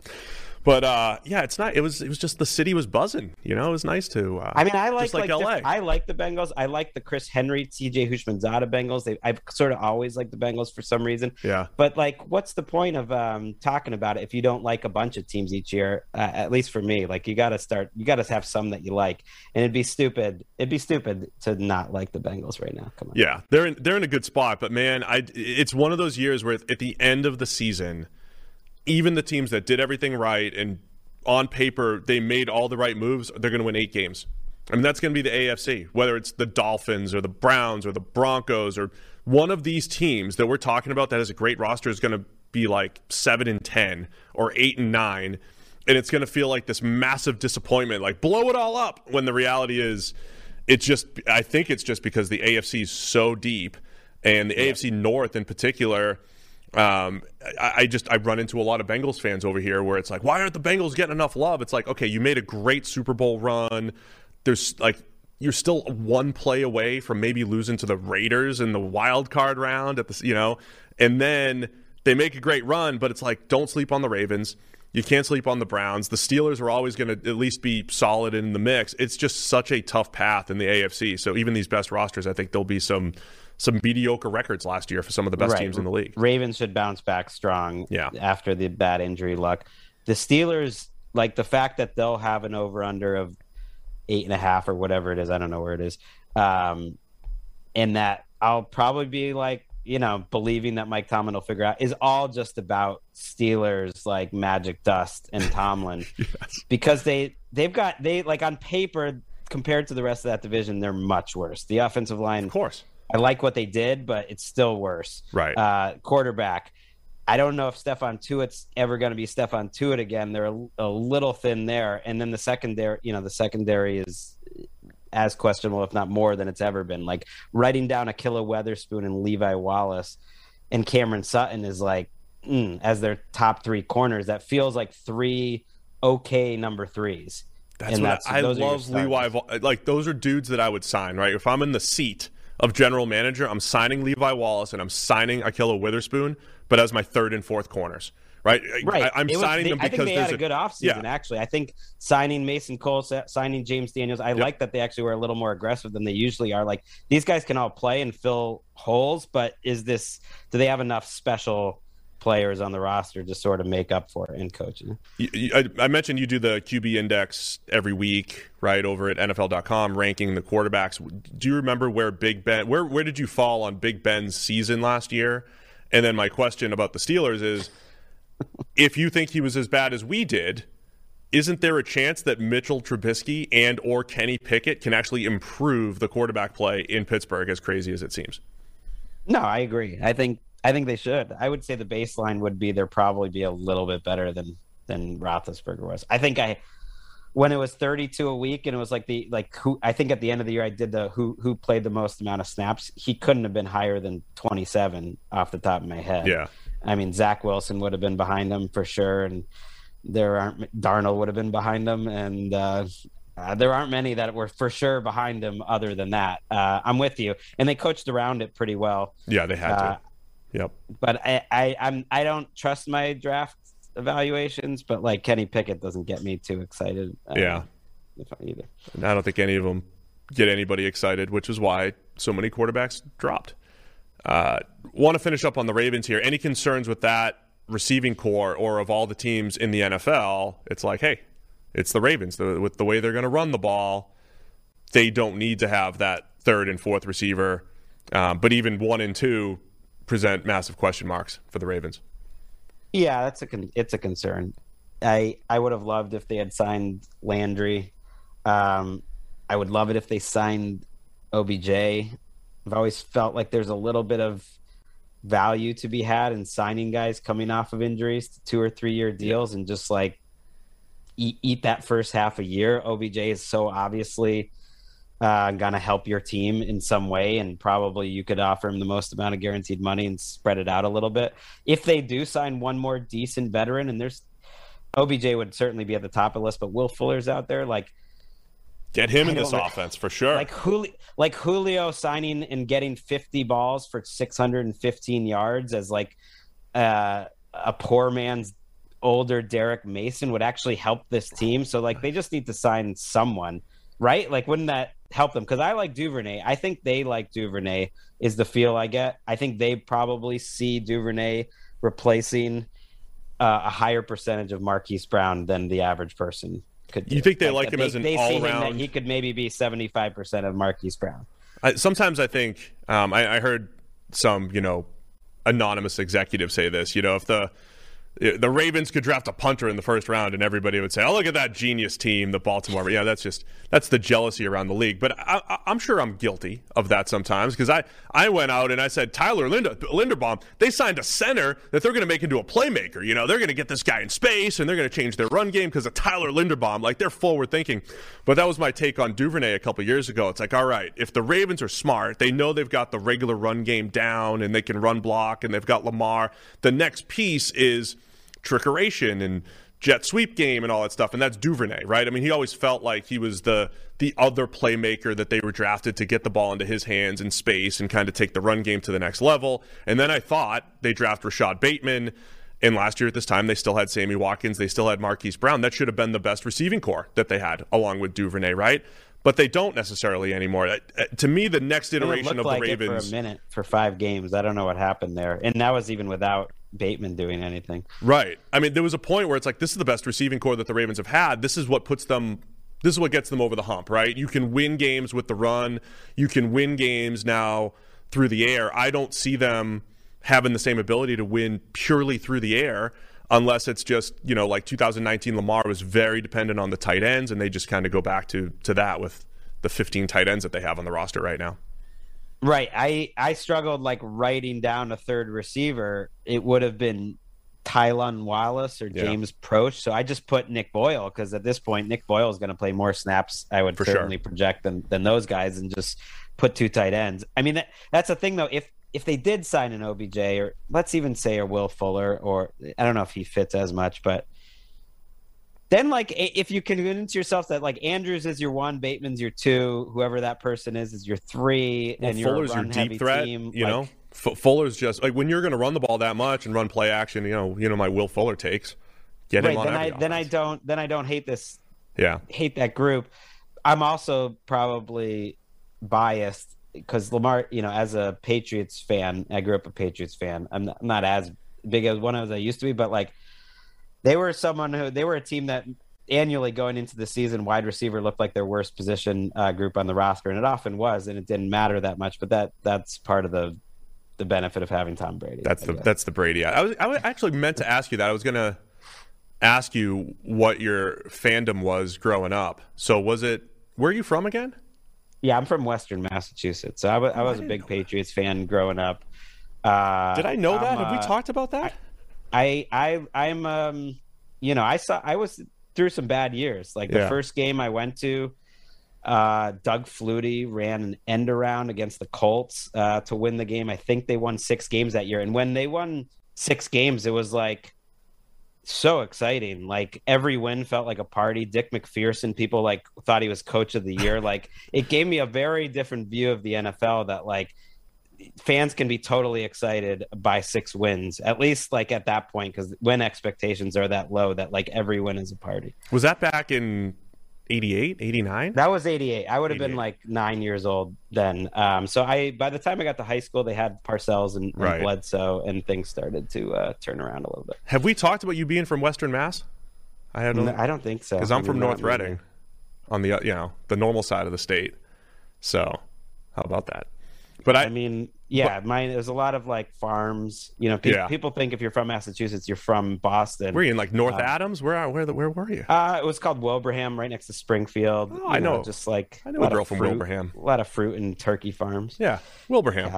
But uh, yeah, it's not. It was. It was just the city was buzzing. You know, it was nice to. Uh, I mean, I like like, like, LA. I like the Bengals. I like the Chris Henry, T.J. Houshmandzadeh Bengals. They, I've sort of always liked the Bengals for some reason. yeah. But like, what's the point of um, talking about it if you don't like a bunch of teams each year? Uh, at least for me, like you got to start. You got to have some that you like, and it'd be stupid. It'd be stupid to not like the Bengals right now. Come on. Yeah, they're in, they're in a good spot, but man, I it's one of those years where at the end of the season, even the teams that did everything right and on paper they made all the right moves, they're going to win eight games. I mean, that's going to be the AFC, whether it's the Dolphins or the Browns or the Broncos or one of these teams that we're talking about that has a great roster is going to be like seven and ten or eight and nine, and it's going to feel like this massive disappointment, like blow it all up. When the reality is, it's just I think it's just because the AFC is so deep, and the AFC North in particular. Um, I, I just I run into a lot of Bengals fans over here where it's like, why aren't the Bengals getting enough love? It's like, okay, you made a great Super Bowl run. There's like you're still one play away from maybe losing to the Raiders in the wild card round at the you know, and then they make a great run, but it's like don't sleep on the Ravens. You can't sleep on the Browns. The Steelers are always going to at least be solid in the mix. It's just such a tough path in the AFC. So even these best rosters, I think there'll be some some mediocre records last year for some of the best Right. teams in the league. Ravens should bounce back strong Yeah. after the bad injury luck. The Steelers, like the fact that they'll have an over under of eight and a half or whatever it is, I don't know where it is. Um, and that I'll probably be like, you know, believing that Mike Tomlin will figure out is all just about Steelers like magic dust and Tomlin because they they've got they like on paper compared to the rest of that division they're much worse. The offensive line Of course. I like what they did, but it's still worse. Right. Uh, quarterback. I don't know if Stephon Tuitt's ever going to be Stephon Tuitt again. They're a, a little thin there, and then the secondary. You know, the secondary is as questionable, if not more, than it's ever been. Like writing down Ahkello Witherspoon and Levi Wallace and Cameron Sutton is like mm, as their top three corners. That feels like three okay number threes. That's And what that's- I, I those are your love. Levi. Like those are dudes that I would sign. Right, if I'm in the seat of general manager, I'm signing Levi Wallace and I'm signing Ahkello Witherspoon, but as my third and fourth corners. Right, Right. I, am signing they- them I because think they there's had a good offseason, Yeah. actually. I think signing Mason Cole, sa- signing James Daniels, I like that they actually were a little more aggressive than they usually are. Like these guys can all play and fill holes, but is this do they have enough special players on the roster to sort of make up for it in coaching? I, I mentioned you do the QB index every week, right, over at NFL.com, ranking the quarterbacks. Do you remember where Big Ben, where where did you fall on Big Ben's season last year? And then my question about the Steelers is, if you think he was as bad as we did, isn't there a chance that Mitchell Trubisky and or Kenny Pickett can actually improve the quarterback play in Pittsburgh? As crazy as it seems. No, I agree. I think I think they should. I would say the baseline would be they're probably be a little bit better than than Roethlisberger was. I think I when it was 32 a week and it was like the like who I think at the end of the year I did the who who played the most amount of snaps. He couldn't have been higher than 27 off the top of my head. Yeah. I mean Zach Wilson would have been behind him for sure, and there aren't Darnold would have been behind him, and uh, uh, there aren't many that were for sure behind him other than that. Uh, I'm with you, and they coached around it pretty well. Yeah, they had Uh, to. Yep. But I, I I'm I don't trust my draft evaluations, but like Kenny Pickett doesn't get me too excited. uh, Yeah. if I- either. And I don't think any of them get anybody excited, which is why so many quarterbacks dropped. Uh, Want to finish up on the Ravens here. Any concerns with that receiving corps or of all the teams in the NFL? It's like, hey, it's the Ravens. The, with the way they're going to run the ball, they don't need to have that third and fourth receiver. Um, but even one and two present massive question marks for the Ravens. Yeah, that's a con- it's a concern. I I would have loved if they had signed Landry. Um, I would love it if they signed OBJ. I've always felt like there's a little bit of value to be had in signing guys coming off of injuries to two or three year deals and just like eat, eat that first half a year. OBJ is so obviously uh, gonna help your team in some way, and probably you could offer him the most amount of guaranteed money and spread it out a little bit. If they do sign one more decent veteran, and there's OBJ would certainly be at the top of the list, but Will Fuller's out there, like get him in this offense for sure. Like Julio, like Julio signing and getting 50 balls for 615 yards as like uh, a poor man's older Derrick Mason would actually help this team. So like they just need to sign someone, right? Like wouldn't that help them? Because I like Duvernay. I think they like Duvernay. Is the feel I get? I think they probably see Duvernay replacing uh, a higher percentage of Marquise Brown than the average person could. Do. You think they like, like him they, as an they all around? he could maybe be seventy five percent of Marquise Brown. I, sometimes I think um, I, I heard some you know anonymous executive say this. You know, if the the Ravens could draft a punter in the first round, and everybody would say, "Oh, look at that genius team, the Baltimore." Yeah, that's just that's the jealousy around the league. But I, am sure I'm guilty of that sometimes because I I went out and I said Tyler Linder, Linderbaum. They signed a center that they're going to make into a playmaker. You know, they're going to get this guy in space and they're going to change their run game because of Tyler Linderbaum. Like they're forward thinking. But that was my take on Duvernay a couple years ago. It's like, all right, if the Ravens are smart, they know they've got the regular run game down and they can run block and they've got Lamar. The next piece is trickeration and jet sweep game and all that stuff. And that's Duvernay, right? I mean, he always felt like he was the the other playmaker that they were drafted to get the ball into his hands in space and kind of take the run game to the next level. And then I thought they draft Rashod Bateman. And last year at this time, they still had Sammy Watkins. They still had Marquise Brown. That should have been the best receiving corps that they had, along with Duvernay, right? But they don't necessarily anymore. Uh, to me, the next iteration of like the Ravens. for a minute for five games. I don't know what happened there, and that was even without Bateman doing anything. Right. I mean, there was a point where it's like this is the best receiving corps that the Ravens have had. This is what puts them this is what gets them over the hump, right? You can win games with the run. You can win games now through the air. I don't see them having the same ability to win purely through the air unless it's just, you know, like 2019 Lamar was very dependent on the tight ends and they just kind of go back to to that with the 15 tight ends that they have on the roster right now. Right. I I struggled like writing down a third receiver. It would have been Tylon Wallace or James yeah. Proche. So I just put Nick Boyle because at this point Nick Boyle is going to play more snaps. I would For certainly sure. project than than those guys, and just put two tight ends. I mean that, that's the thing though. If if they did sign an OBJ or let's even say a Will Fuller or I don't know if he fits as much, but then like if you convince yourself that like Andrews is your one, Bateman's your two, whoever that person is is your three, well, and Fuller's your deep threat. Team, you like, know, F- Fuller's just like when you're going to run the ball that much and run play action. You know, you know my Will Fuller takes. Get right, him on then I, then I don't then I don't hate this. Yeah, hate that group. I'm also probably biased because Lamar, you know, as a Patriots fan, I grew up a Patriots fan. I'm not, I'm not as big as one as I used to be, but like they were someone who they were a team that annually going into the season, wide receiver looked like their worst position uh, group on the roster, and it often was, and it didn't matter that much. But that that's part of the the benefit of having Tom Brady. That's the that's the Brady. I was I actually meant to ask you that. I was gonna ask you what your fandom was growing up. So was it where are you from again? Yeah, I'm from Western Massachusetts. So I, w- I was a big Patriots fan growing up. Uh, Did I know that? Have we talked about that? I I I'm um you know I saw I was through some bad years. Like the yeah. first game I went to, uh, Doug Flutie ran an end around against the Colts uh, to win the game. I think they won six games that year, and when they won six games, it was like so exciting. Like every win felt like a party. Dick MacPherson, people like thought he was coach of the year. like it gave me a very different view of the NFL. That like fans can be totally excited by six wins, at least like at that point, because when expectations are that low, that like every win is a party. Was that back in 88, 89? That was 88. I would have been like nine years old then. Um, so I, by the time I got to high school, they had Parcells and, and Right. Bledsoe, and things started to uh, turn around a little bit. Have we talked about you being from Western Mass? I had No, I don't think so. because I'm I from North. Reading, on the you know the normal side of the state. So, how about that? But I, I mean, yeah, mine. There's a lot of like farms. You know, pe- Yeah. people think if you're from Massachusetts, you're from Boston. were you in like North uh, Adams? Where are- where the, where were you? Uh, it was called Wilbraham, right next to Springfield. Oh, I know. just like I know a girl from fruit- Wilbraham. A lot of fruit and turkey farms. yeah, Wilbraham.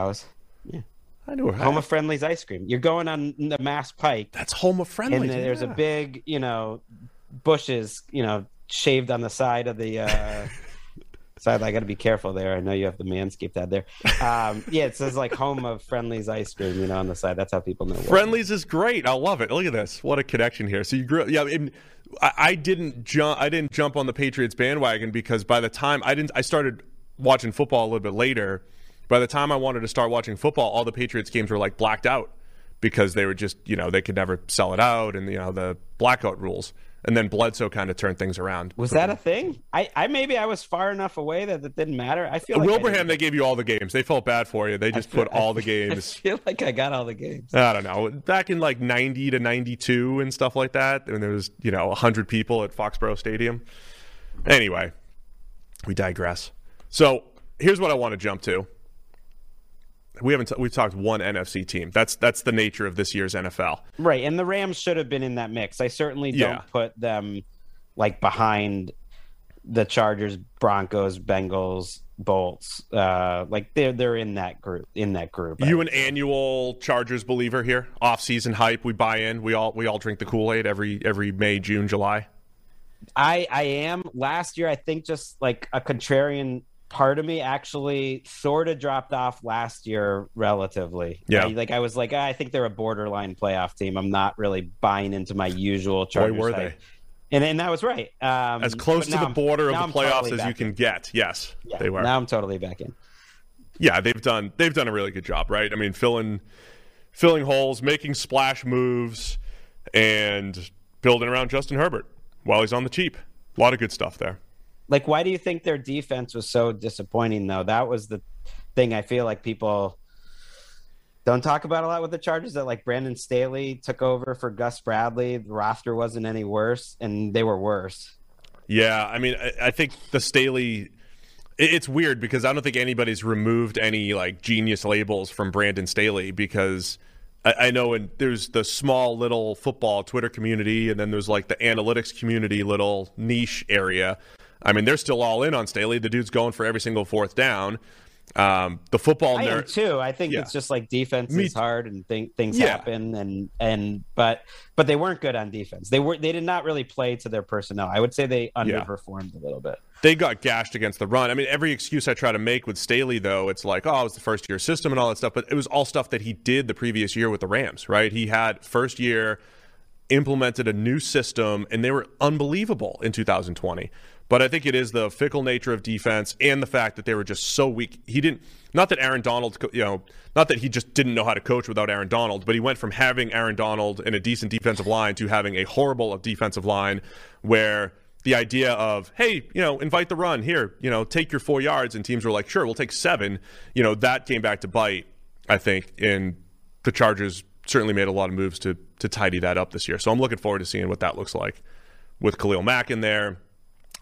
Yeah, I knew her. Home of Friendly's ice cream. You're going on the Mass Pike, That's home of friendly. and there's a big, you know, bushes, you know, shaved on the side of the uh I got to be careful there. I know you have the Manscaped ad there. Um, yeah, it says like home of Friendly's ice cream, you know, on the side. That's how people know. Friendlies is great. I love it. Look at this. What a connection here. So you grew. Yeah, I, I didn't jump. I didn't jump on the Patriots bandwagon because by the time I didn't, I started watching football a little bit later. By the time I wanted to start watching football, all the Patriots games were like blacked out because they were just you know they could never sell it out and you know the blackout rules. And then Bledsoe kind of turned things around. Was that a thing? I, I maybe I was far enough away that it didn't matter. I feel uh, like I Wilbraham? They gave you all the games. They felt bad for you. They just feel- put all the games. I feel like I got all the games. I don't know. Back in like 90 to 92 and stuff like that, and there was, you know, 100 people at Foxborough Stadium. Anyway, we digress. So here's what I want to jump to. We haven't t- we've talked one NFC team. That's that's the nature of this year's NFL. Right, and the Rams should have been in that mix. I certainly don't Yeah. put them like behind the Chargers, Broncos, Bengals, Bolts. Uh, like they're they're in that group. In that group. You an annual Chargers believer here? Off-season hype, we buy in. We all we all drink the Kool-Aid every every May, June, July. I I am. Last year, I think just like a contrarian part of me actually sort of dropped off last year relatively. Yeah. I- like I was like, "Ah, I think they're a borderline playoff team. I'm not really buying into my usual Chargers. were hype. they? And and that was right. Um, As close to the I'm- border of the playoffs totally as you can in. get. Yes, Yeah, they were. Now I'm totally back in. yeah, they've done they've done a really good job, right? I mean, filling filling holes, making splash moves, and building around Justin Herbert while he's on the cheap. A lot of good stuff there. Like, why do you think their defense was so disappointing? Though that was the thing I feel like people don't talk about a lot with the Chargers. That like Brandon Staley took over for Gus Bradley. The roster wasn't any worse, and they were worse. Yeah, I mean, I, I think the Staley. it- It's weird because I don't think anybody's removed any like genius labels from Brandon Staley because I, I know and there's the small little football Twitter community and then there's like the analytics community little niche area. I mean, they're still all in on Staley. The dude's going for every single fourth down. Um, the football I nerd. too. I think Yeah. it's just like defense Me is hard and th- things Yeah. happen and and but but they weren't good on defense. They were they did not really play to their personnel. I would say they underperformed a little bit. they got gashed against the run. I mean, every excuse I try to make with Staley, though, it's like, oh, it was the first year system and all that stuff, but it was all stuff that he did the previous year with the Rams, right? He had first year implemented a new system, and they were unbelievable in 2020. But I think it is the fickle nature of defense and the fact that they were just so weak. He didn't, not that Aaron Donald, you know, not that he just didn't know how to coach without Aaron Donald, but he went from having Aaron Donald and a decent defensive line to having a horrible defensive line where the idea of, hey, you know, invite the run here, you know, take your four yards, and teams were like, sure, we'll take seven. You know, that came back to bite, I think, and the Chargers certainly made a lot of moves to to tidy that up this year. So I'm looking forward to seeing what that looks like with Khalil Mack in there.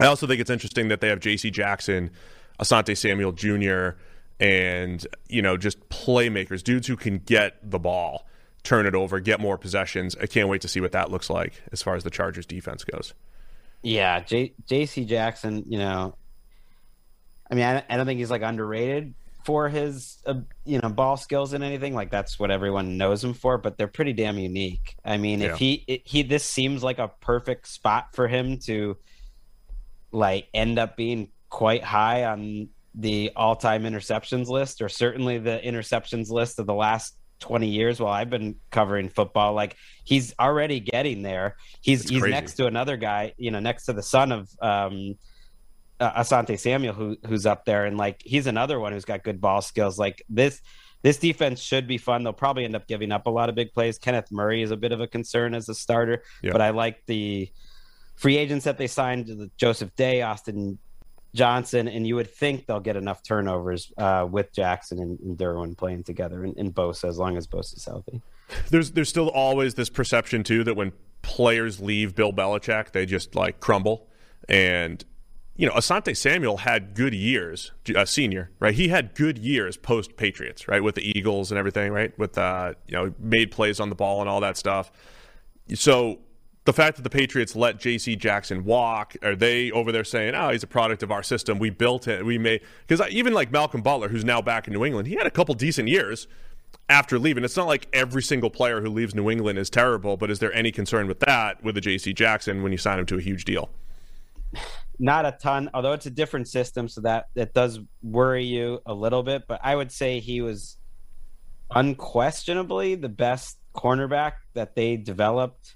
I also think it's interesting that they have J.C. Jackson, Asante Samuel Jr., and you know just playmakers, dudes who can get the ball, turn it over, get more possessions. I can't wait to see what that looks like as far as the Chargers defense goes. Yeah, J- J.C. Jackson. You know, I mean, I, I don't think he's like underrated for his uh, you know ball skills and anything. Like that's what everyone knows him for. But they're pretty damn unique. I mean, Yeah. if he it, he this seems like a perfect spot for him to like end up being quite high on the all-time interceptions list or certainly the interceptions list of the last 20 years while I've been covering football. Like he's already getting there. He's he's crazy. next to another guy you know next to the son of um uh, Asante Samuel who who's up there. And like he's another one who's got good ball skills. Like this this defense should be fun. They'll probably end up giving up a lot of big plays. Kenneth Murray is a bit of a concern as a starter Yeah. but I like the free agents that they signed, Joseph Day, Austin Johnson, and you would think they'll get enough turnovers uh, with Jackson and, and Derwin playing together, and, and Bosa as long as Bosa's healthy. There's there's still always this perception too that when players leave Bill Belichick, they just like crumble. And you know, Asante Samuel had good years, uh, senior, right? He had good years post Patriots, right, with the Eagles and everything, right, with uh, you know, made plays on the ball and all that stuff. So the fact that the Patriots let J.C. Jackson walk, are they over there saying, "Oh, he's a product of our system. We built it. We made." Because even like Malcolm Butler, who's now back in New England, he had a couple decent years after leaving. It's not like every single player who leaves New England is terrible, but is there any concern with that with the J.C. Jackson when you sign him to a huge deal? Not a ton, although it's a different system, so that that does worry you a little bit. But I would say he was unquestionably the best cornerback that they developed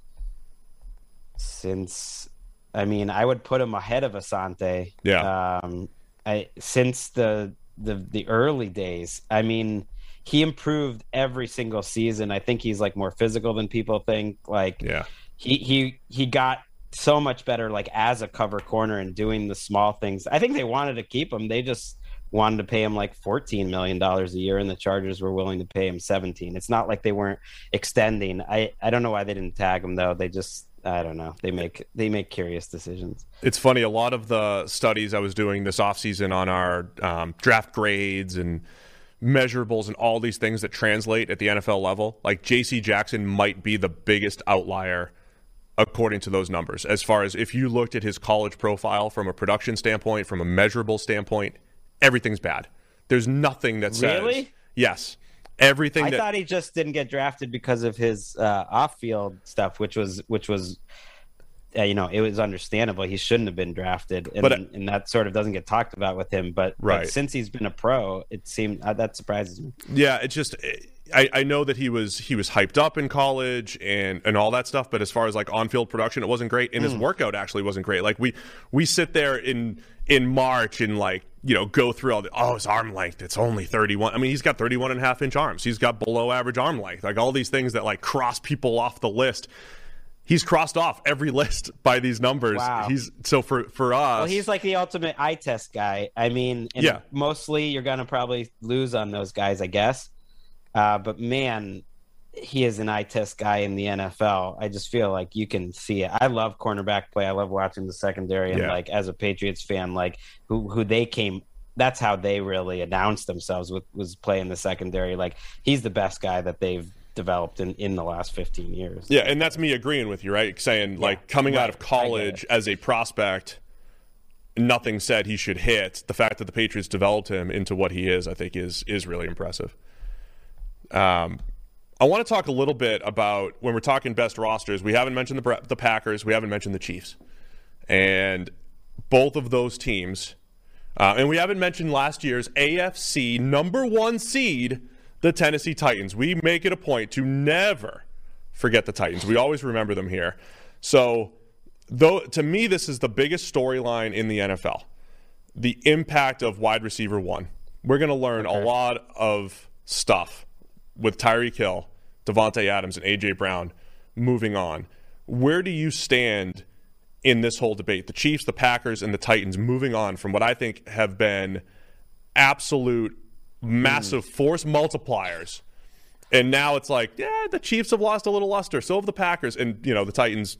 since I mean, I would put him ahead of Asante. Yeah. Um, I since the the the early days. I mean, he improved every single season. I think he's like more physical than people think. Like, yeah, he he he got so much better like as a cover corner and doing the small things. I think they wanted to keep him. They just wanted to pay him like 14 million dollars a year and the Chargers were willing to pay him 17. It's not like they weren't extending. I I don't know why they didn't tag him though. They just I don't know. They make they make curious decisions. It's funny. A lot of the studies I was doing this offseason on our um, draft grades and measurables and all these things that translate at the NFL level, like J.C. Jackson might be the biggest outlier according to those numbers. As far as if you looked at his college profile from a production standpoint, from a measurable standpoint, everything's bad. There's nothing that says really. Yes everything. I that, thought he just didn't get drafted because of his uh, off-field stuff, which was which was. Uh, you know, it was understandable. He shouldn't have been drafted, and, but, and that sort of doesn't get talked about with him. But, right. but since he's been a pro, it seemed uh, that surprises me. Yeah, it's just I, I know that he was he was hyped up in college and and all that stuff, but as far as like on field production, it wasn't great, and mm. his workout actually wasn't great. Like we we sit there in in March and like you know go through all the oh his arm length it's only 31 i mean he's got 31 and a half inch arms. He's got below average arm length. Like all these things that like cross people off the list. He's crossed off every list by these numbers. Wow. he's so for for us well he's like the ultimate eye test guy. I mean yeah. mostly you're gonna probably lose on those guys i guess. Uh, but man he is an eye test guy in the NFL. I just feel like you can see it. I love cornerback play. I love watching the secondary, and yeah. like as a Patriots fan, like who who they came. That's how they really announced themselves with was playing the secondary. Like he's the best guy that they've developed in in the last 15 years. Yeah, and that's me agreeing with you, right? Saying yeah. like coming right. out of college as a prospect nothing said he should hit. The fact that the Patriots developed him into what he is, I think, is is really impressive. Um, I want to talk a little bit about when we're talking best rosters. We haven't mentioned the the Packers. We haven't mentioned the Chiefs, and both of those teams, uh, and we haven't mentioned last year's AFC number one seed, the Tennessee Titans. We make it a point to never forget the Titans. We always remember them here. So, though to me, this is the biggest storyline in the NFL: the impact of wide receiver one. We're going to learn okay. a lot of stuff with Tyreek Hill, Davante Adams, and AJ Brown moving on. Where do you stand in this whole debate? The Chiefs, the Packers, and the Titans moving on from what I think have been absolute massive mm. force multipliers. And now it's like, yeah, the Chiefs have lost a little luster. So have the Packers. And, you know, the Titans,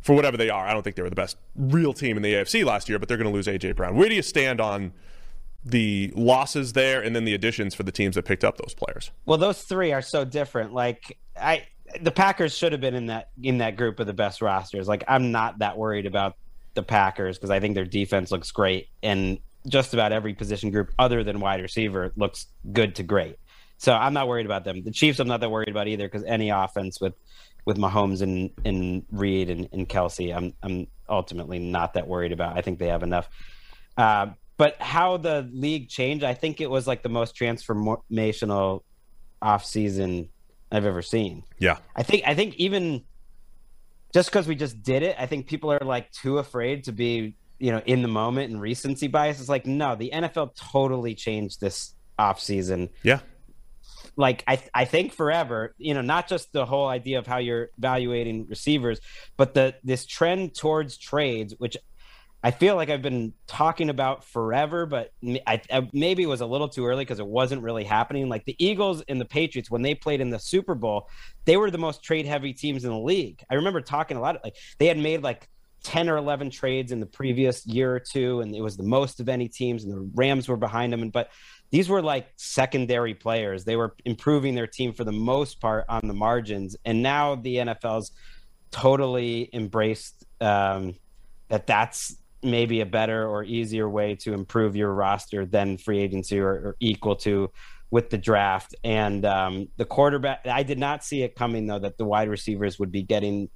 for whatever they are, I don't think they were the best real team in the AFC last year, but they're going to lose A.J. Brown. Where do you stand on the losses there and then the additions for the teams that picked up those players. Well, those three are so different. Like I the Packers should have been in that in that group of the best rosters. Like I'm not that worried about the Packers because I think their defense looks great and just about every position group other than wide receiver looks good to great. So I'm not worried about them. The Chiefs I'm not that worried about either because any offense with with Mahomes and and Reed and, and Kelce, I'm I'm ultimately not that worried about. I think they have enough. Uh, but how the league changed, I think it was like the most transformational offseason I've ever seen. Yeah. I think I think even just because we just did it, I think people are like too afraid to be, you know, in the moment and recency bias. It's like, no, the NFL totally changed this offseason. Yeah. like I I think forever, you know, not just the whole idea of how you're evaluating receivers, but the this trend towards trades, which I feel like I've been talking about forever, but I, I maybe it was a little too early because it wasn't really happening. Like the Eagles and the Patriots, when they played in the Super Bowl, they were the most trade heavy teams in the league. I remember talking a lot of like they had made like 10 or 11 trades in the previous year or two, and it was the most of any teams, and the Rams were behind them. And but these were like secondary players. They were improving their team for the most part on the margins. And now the NFL's totally embraced um, that that's maybe a better or easier way to improve your roster than free agency or, or equal to with the draft. And um, the quarterback, I did not see it coming though that the wide receivers would be getting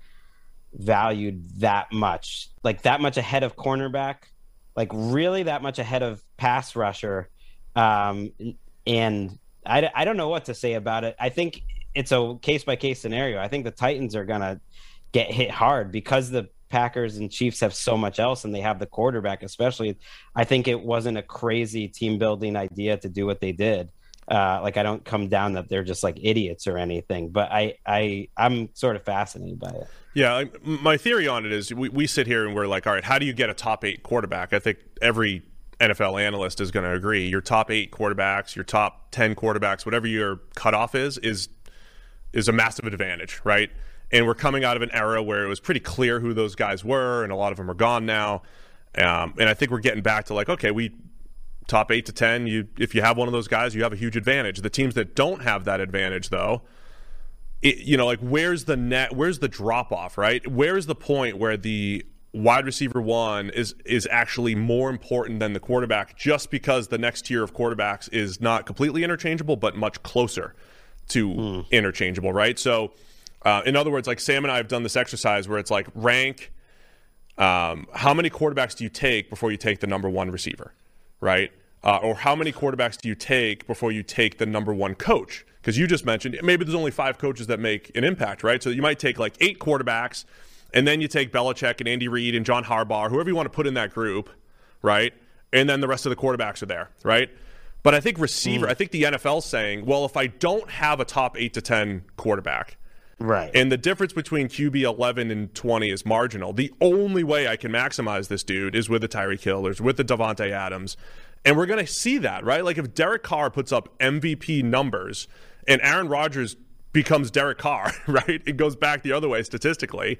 valued that much, like that much ahead of cornerback, like really that much ahead of pass rusher. Um, and I, I don't know what to say about it. I think it's a case by case scenario. I think the Titans are going to get hit hard because the Packers and Chiefs have so much else and they have the quarterback, especially. I think it wasn't a crazy team building idea to do what they did. Uh, like I don't come down that they're just like idiots or anything, but I I I'm sort of fascinated by it. Yeah, I, my theory on it is we, we sit here and we're like, all right, how do you get a top eight quarterback? I think every NFL analyst is going to agree. Your top eight quarterbacks, your top ten quarterbacks, whatever your cutoff is, is is a massive advantage, right? And we're coming out of an era where it was pretty clear who those guys were, and a lot of them are gone now. Um, and I think we're getting back to like, okay, we top eight to ten. You if you have one of those guys, you have a huge advantage. The teams that don't have that advantage, though, it, you know, like where's the net? Where's the drop off? Right? Where's the point where the wide receiver one is is actually more important than the quarterback, just because the next tier of quarterbacks is not completely interchangeable, but much closer to mm. interchangeable, right? So uh, in other words, like Sam and I have done this exercise where it's like rank um, how many quarterbacks do you take before you take the number one receiver, right? Uh, or how many quarterbacks do you take before you take the number one coach? Because you just mentioned maybe there's only five coaches that make an impact, right? So you might take like eight quarterbacks, and then you take Belichick and Andy Reid and John Harbaugh, whoever you want to put in that group, right? And then the rest of the quarterbacks are there, right? But I think receiver, mm. I think the NFL's saying, well, if I don't have a top eight to 10 quarterback, Right. And the difference between QB 11 and 20 is marginal. The only way I can maximize this dude is with the Tyreek Hills, with the Davante Adams. And we're going to see that, right? Like if Derek Carr puts up MVP numbers and Aaron Rodgers becomes Derek Carr, right? It goes back the other way statistically.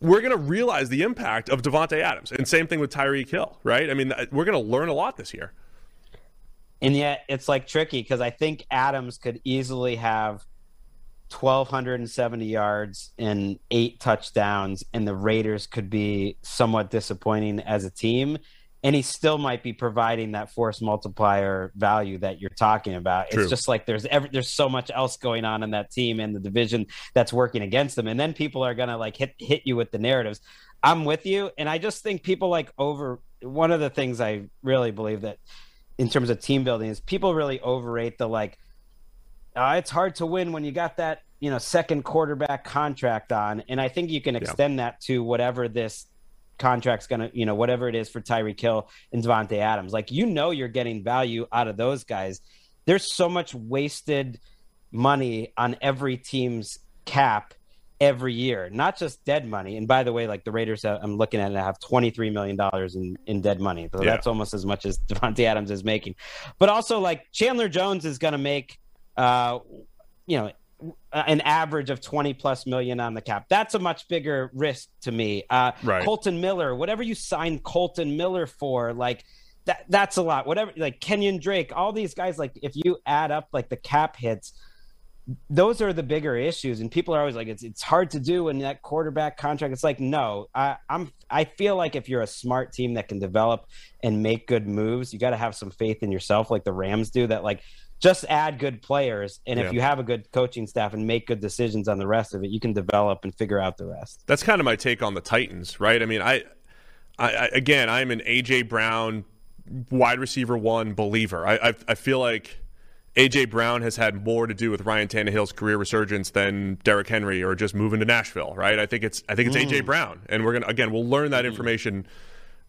We're going to realize the impact of Davante Adams. And same thing with Tyreek Hill, right? I mean, uh, we're going to learn a lot this year. And yet it's like tricky because I think Adams could easily have 1,270 yards and eight touchdowns, and the Raiders could be somewhat disappointing as a team. And he still might be providing that force multiplier value that you're talking about. True. It's just like there's every, there's so much else going on in that team and the division that's working against them. And then people are gonna like hit hit you with the narratives. I'm with you, and I just think people like over one of the things I really believe that in terms of team building is people really overrate the like uh, it's hard to win when you got that you know second quarterback contract on, and I think you can extend yeah. that to whatever this contract's gonna you know whatever it is for Tyreek Hill and Davante Adams. Like you know you're getting value out of those guys. There's so much wasted money on every team's cap every year, not just dead money. And by the way, like the Raiders, have, I'm looking at it, have 23 million dollars in in dead money. So yeah. that's almost as much as Davante Adams is making. But also, like Chandler Jones is going to make uh, you know, an average of 20 plus million on the cap. That's a much bigger risk to me. Uh, right. Kolton Miller, whatever you sign Kolton Miller for, like that, that's a lot. Whatever, like Kenyon Drake, all these guys, like if you add up like the cap hits, those are the bigger issues. And people are always like, it's, it's hard to do in that quarterback contract. It's like, no, I, I'm, I feel like if you're a smart team that can develop and make good moves, you got to have some faith in yourself, like the Rams do that, like, just add good players and yeah. if you have a good coaching staff and make good decisions on the rest of it you can develop and figure out the rest that's kind of my take on the titans right i mean i, I again i'm an aj brown wide receiver one believer I, I, I feel like AJ Brown has had more to do with Ryan Tannehill's career resurgence than Derrick Henry or just moving to Nashville, right? I think it's I think it's mm. AJ Brown, and we're gonna again we'll learn that mm. information,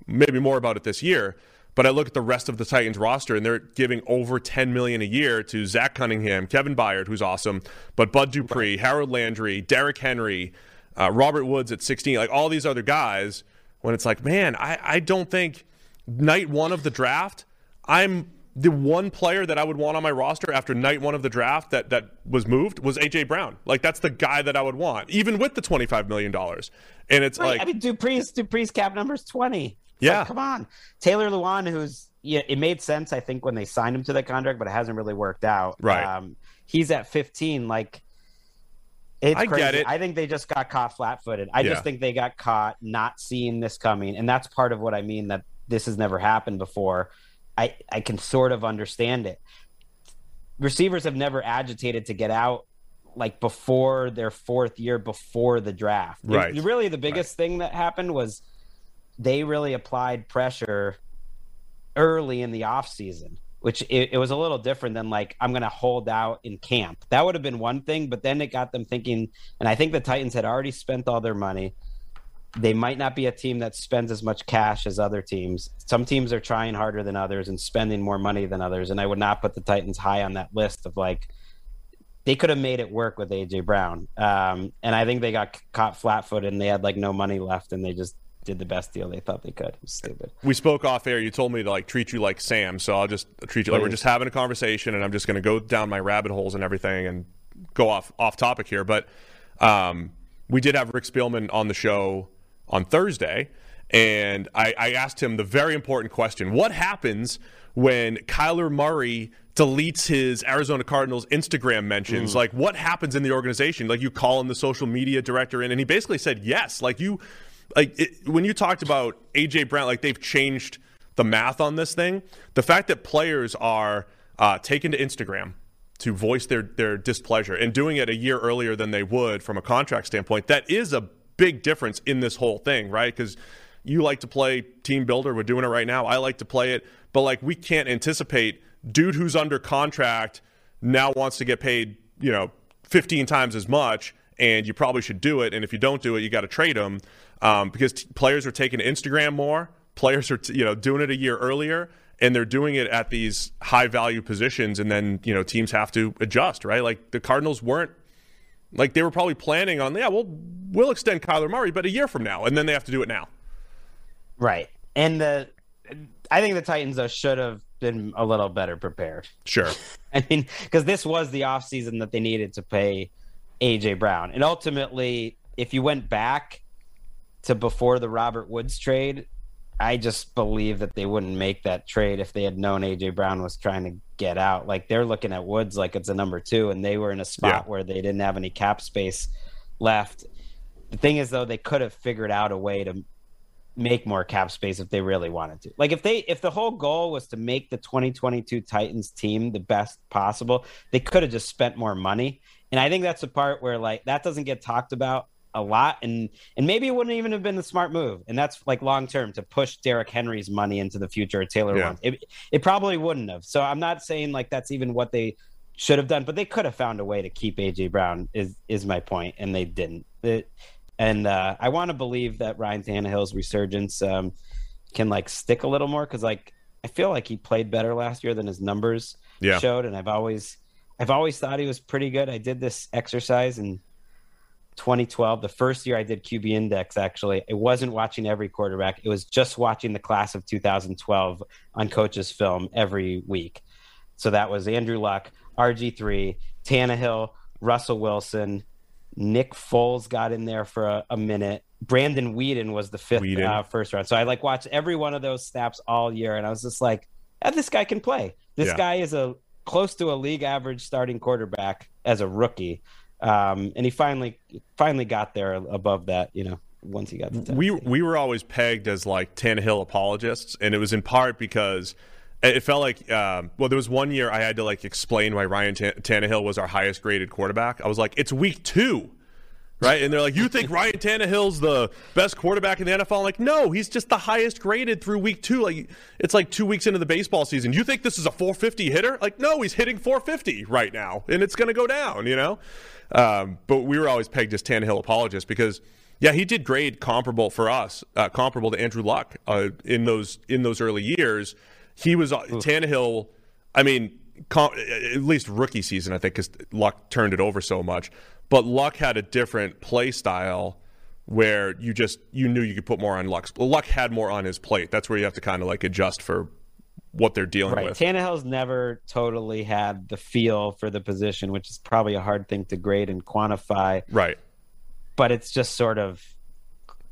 maybe more about it this year. But I look at the rest of the Titans roster, and they're giving over ten million a year to Zach Cunningham, Kevin Byard, who's awesome, but Bud Dupree, Harold Landry, Derrick Henry, uh, Robert Woods at sixteen, like all these other guys. When it's like, man, I, I don't think night one of the draft, I'm the one player that I would want on my roster after night one of the draft that that was moved was AJ Brown. Like that's the guy that I would want, even with the twenty five million dollars. And it's Right, like, I mean, Dupree's Dupree's cap number is twenty. Yeah. like, come on, Taylor Lewan, who's yeah, it made sense I think when they signed him to that contract, but it hasn't really worked out. Right. Um, he's at fifteen. Like, it's I get it. I think they just got caught flat footed. I Yeah. just think they got caught not seeing this coming, and that's part of what I mean that this has never happened before. I I can sort of understand it. Receivers have never agitated to get out like before their fourth year before the draft. Right. really, the biggest thing that happened was they really applied pressure early in the off season, which it, it was a little different than like I'm to hold out in camp. That would have been one thing, but then it got them thinking. And I think the Titans had already spent all their money. They might not be a team that spends as much cash as other teams. Some teams are trying harder than others and spending more money than others. And I would not put the Titans high on that list of like they could have made it work with AJ Brown. Um, and I think they got caught flat footed and they had like no money left and they just did the best deal they thought they could. It was stupid. we spoke off air. You told me to like treat you like Sam, so I'll just treat you like we're just having a conversation, and I'm just going to go down my rabbit holes and everything, and go off off topic here. But um, we did have Rick Spielman on the show on Thursday, and I, I asked him the very important question: What happens when Kyler Murray deletes his Arizona Cardinals Instagram mentions? Like, what happens in the organization? Like, you call him the social media director in, and he basically said yes. Like you like it, when you talked about AJ Brown, like they've changed the math on this thing. The fact that players are uh, taken to Instagram to voice their their displeasure and doing it a year earlier than they would from a contract standpoint, that is a big difference in this whole thing, right? Because you like to play team builder, we're doing it right now. I like to play it, but like we can't anticipate dude who's under contract now wants to get paid, you know, 15 times as much, and you probably should do it. And if you don't do it, you got to trade them um, because t- players are taking Instagram more. Players are, t- you know, doing it a year earlier, and they're doing it at these high value positions, and then you know teams have to adjust, right? Like the Cardinals weren't. Like they were probably planning on, yeah, we'll we'll extend Kyler Murray, but a year from now, and then they have to do it now. Right. And the I think the Titans though should have been a little better prepared. Sure, I mean, because this was the offseason that they needed to pay AJ Brown. And ultimately, if you went back to before the Robert Woods trade, I just believe that they wouldn't make that trade if they had known AJ Brown was trying to get out. Like they're looking at Woods like it's a number two, and they were in a spot Yeah. where they didn't have any cap space left. The thing is, though, they could have figured out a way to make more cap space if they really wanted to. Like if they if the whole goal was to make the 2022 Titans team the best possible, they could have just spent more money. And I think that's the part where like that doesn't get talked about a lot and and maybe it wouldn't even have been the smart move. And that's like long term to push Derrick Henry's money into the future or Taylor Yeah. It, it probably wouldn't have. So I'm not saying like that's even what they should have done, but they could have found a way to keep AJ Brown is is my point, and they didn't. It, and uh, I want to believe that Ryan Tannehill's resurgence um, can like stick a little more because like I feel like he played better last year than his numbers Yeah. showed, and I've always I've always thought he was pretty good. I did this exercise in 2012, the first year I did QB Index. Actually, I wasn't watching every quarterback; it was just watching the class of 2012 on coaches' film every week. So that was Andrew Luck, RG3, Tannehill, Russell Wilson, Nick Foles got in there for a, a minute. Brandon Weeden was the fifth uh, first round. So I like watched every one of those snaps all year, and I was just like, "Ah, "This guy can play. This Yeah. guy is a close to a league average starting quarterback as a rookie." Um, and he finally finally got there above that. You know, once he got to we Tennessee. we were always pegged as like Tannehill apologists, and it was in part because it felt like um, well, there was one year I had to like explain why Ryan Tan- Tannehill was our highest graded quarterback. I was like, it's week two. Right, and they're like, "You think Ryan Tannehill's the best quarterback in the NFL?" I'm like, no, he's just the highest graded through week two. Like, it's like two weeks into the baseball season. You think this is a 450 hitter? Like, no, he's hitting 450 right now, and it's going to go down. You know, um, but we were always pegged as Tannehill apologists because Yeah, he did grade comparable for us, uh, comparable to Andrew Luck uh, in those in those early years. He was uh, Tannehill. I mean, com- at least rookie season, I think, because Luck turned it over so much. But Luck had a different play style where you just you knew you could put more on Luck. Luck had more on his plate. That's where you have to kind of like adjust for what they're dealing Right. with. Tannehill's never totally had the feel for the position, which is probably a hard thing to grade and quantify. right. But it's just sort of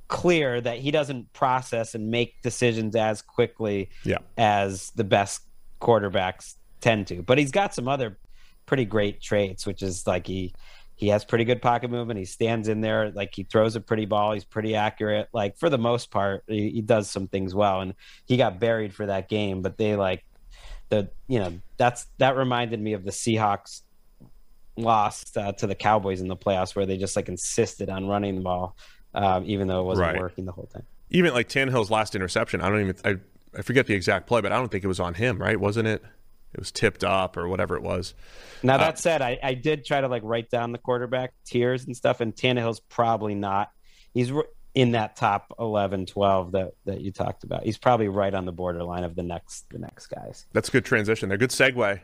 clear that he doesn't process and make decisions as quickly Yeah. as the best quarterbacks tend to. But he's got some other pretty great traits, which is like he he has pretty good pocket movement. He stands in there like he throws a pretty ball. He's pretty accurate. Like for the most part, he, he does some things well. And he got buried for that game, but they like the you know that's that reminded me of the Seahawks lost uh, to the Cowboys in the playoffs where they just like insisted on running the ball, um, even though it wasn't Right. working the whole time. Even like Tannehill's last interception, I don't even I, I forget the exact play, but I don't think it was on him, right? Wasn't it? It was tipped up or whatever it was. Now Uh, that said, I, I did try to like write down the quarterback tiers and stuff, and Tannehill's probably not. He's in that top 11, 12 that that you talked about. He's probably right on the borderline of the next the next guys. That's a good transition. They're good segue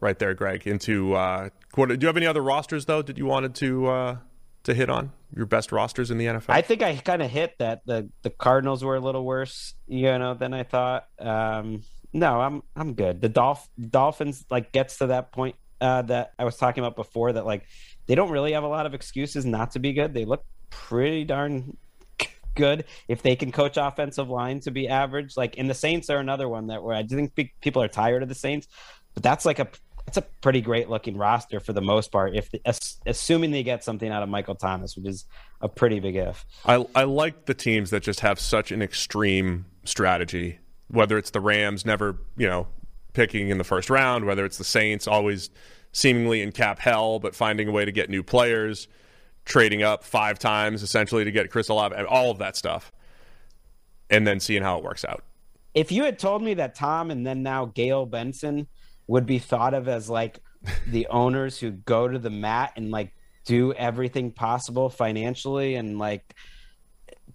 right there, Gregg, into uh, quarter. Do you have any other rosters though that you wanted to uh, to hit on? Your best rosters in the NFL? I think I kind of hit that the the Cardinals were a little worse, you know, than I thought. Um, no, I'm I'm good. The Dolph- Dolphins like gets to that point uh, that I was talking about before that like they don't really have a lot of excuses not to be good. They look pretty darn good if they can coach offensive line to be average. Like, in the Saints are another one that where I think pe- people are tired of the Saints, but that's like a that's a pretty great looking roster for the most part. If ass- assuming they get something out of Michael Thomas, which is a pretty big if. I I like the teams that just have such an extreme strategy. Whether it's the Rams never, you know, picking in the first round, whether it's the Saints always seemingly in cap hell but finding a way to get new players, trading up five times essentially to get Chris Olave, all of that stuff, and then seeing how it works out. if you had told me that Tom and then now Gayle Benson would be thought of as like the owners who go to the mat and like do everything possible financially and like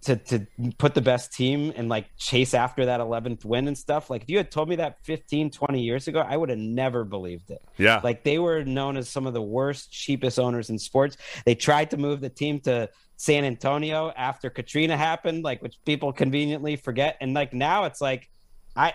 to to put the best team and like chase after that 11th win and stuff like if you had told me that 15 20 years ago I would have never believed it Yeah. like they were known as some of the worst, cheapest owners in sports. They tried to move the team to San Antonio after Katrina happened, like which people conveniently forget. And like now it's like I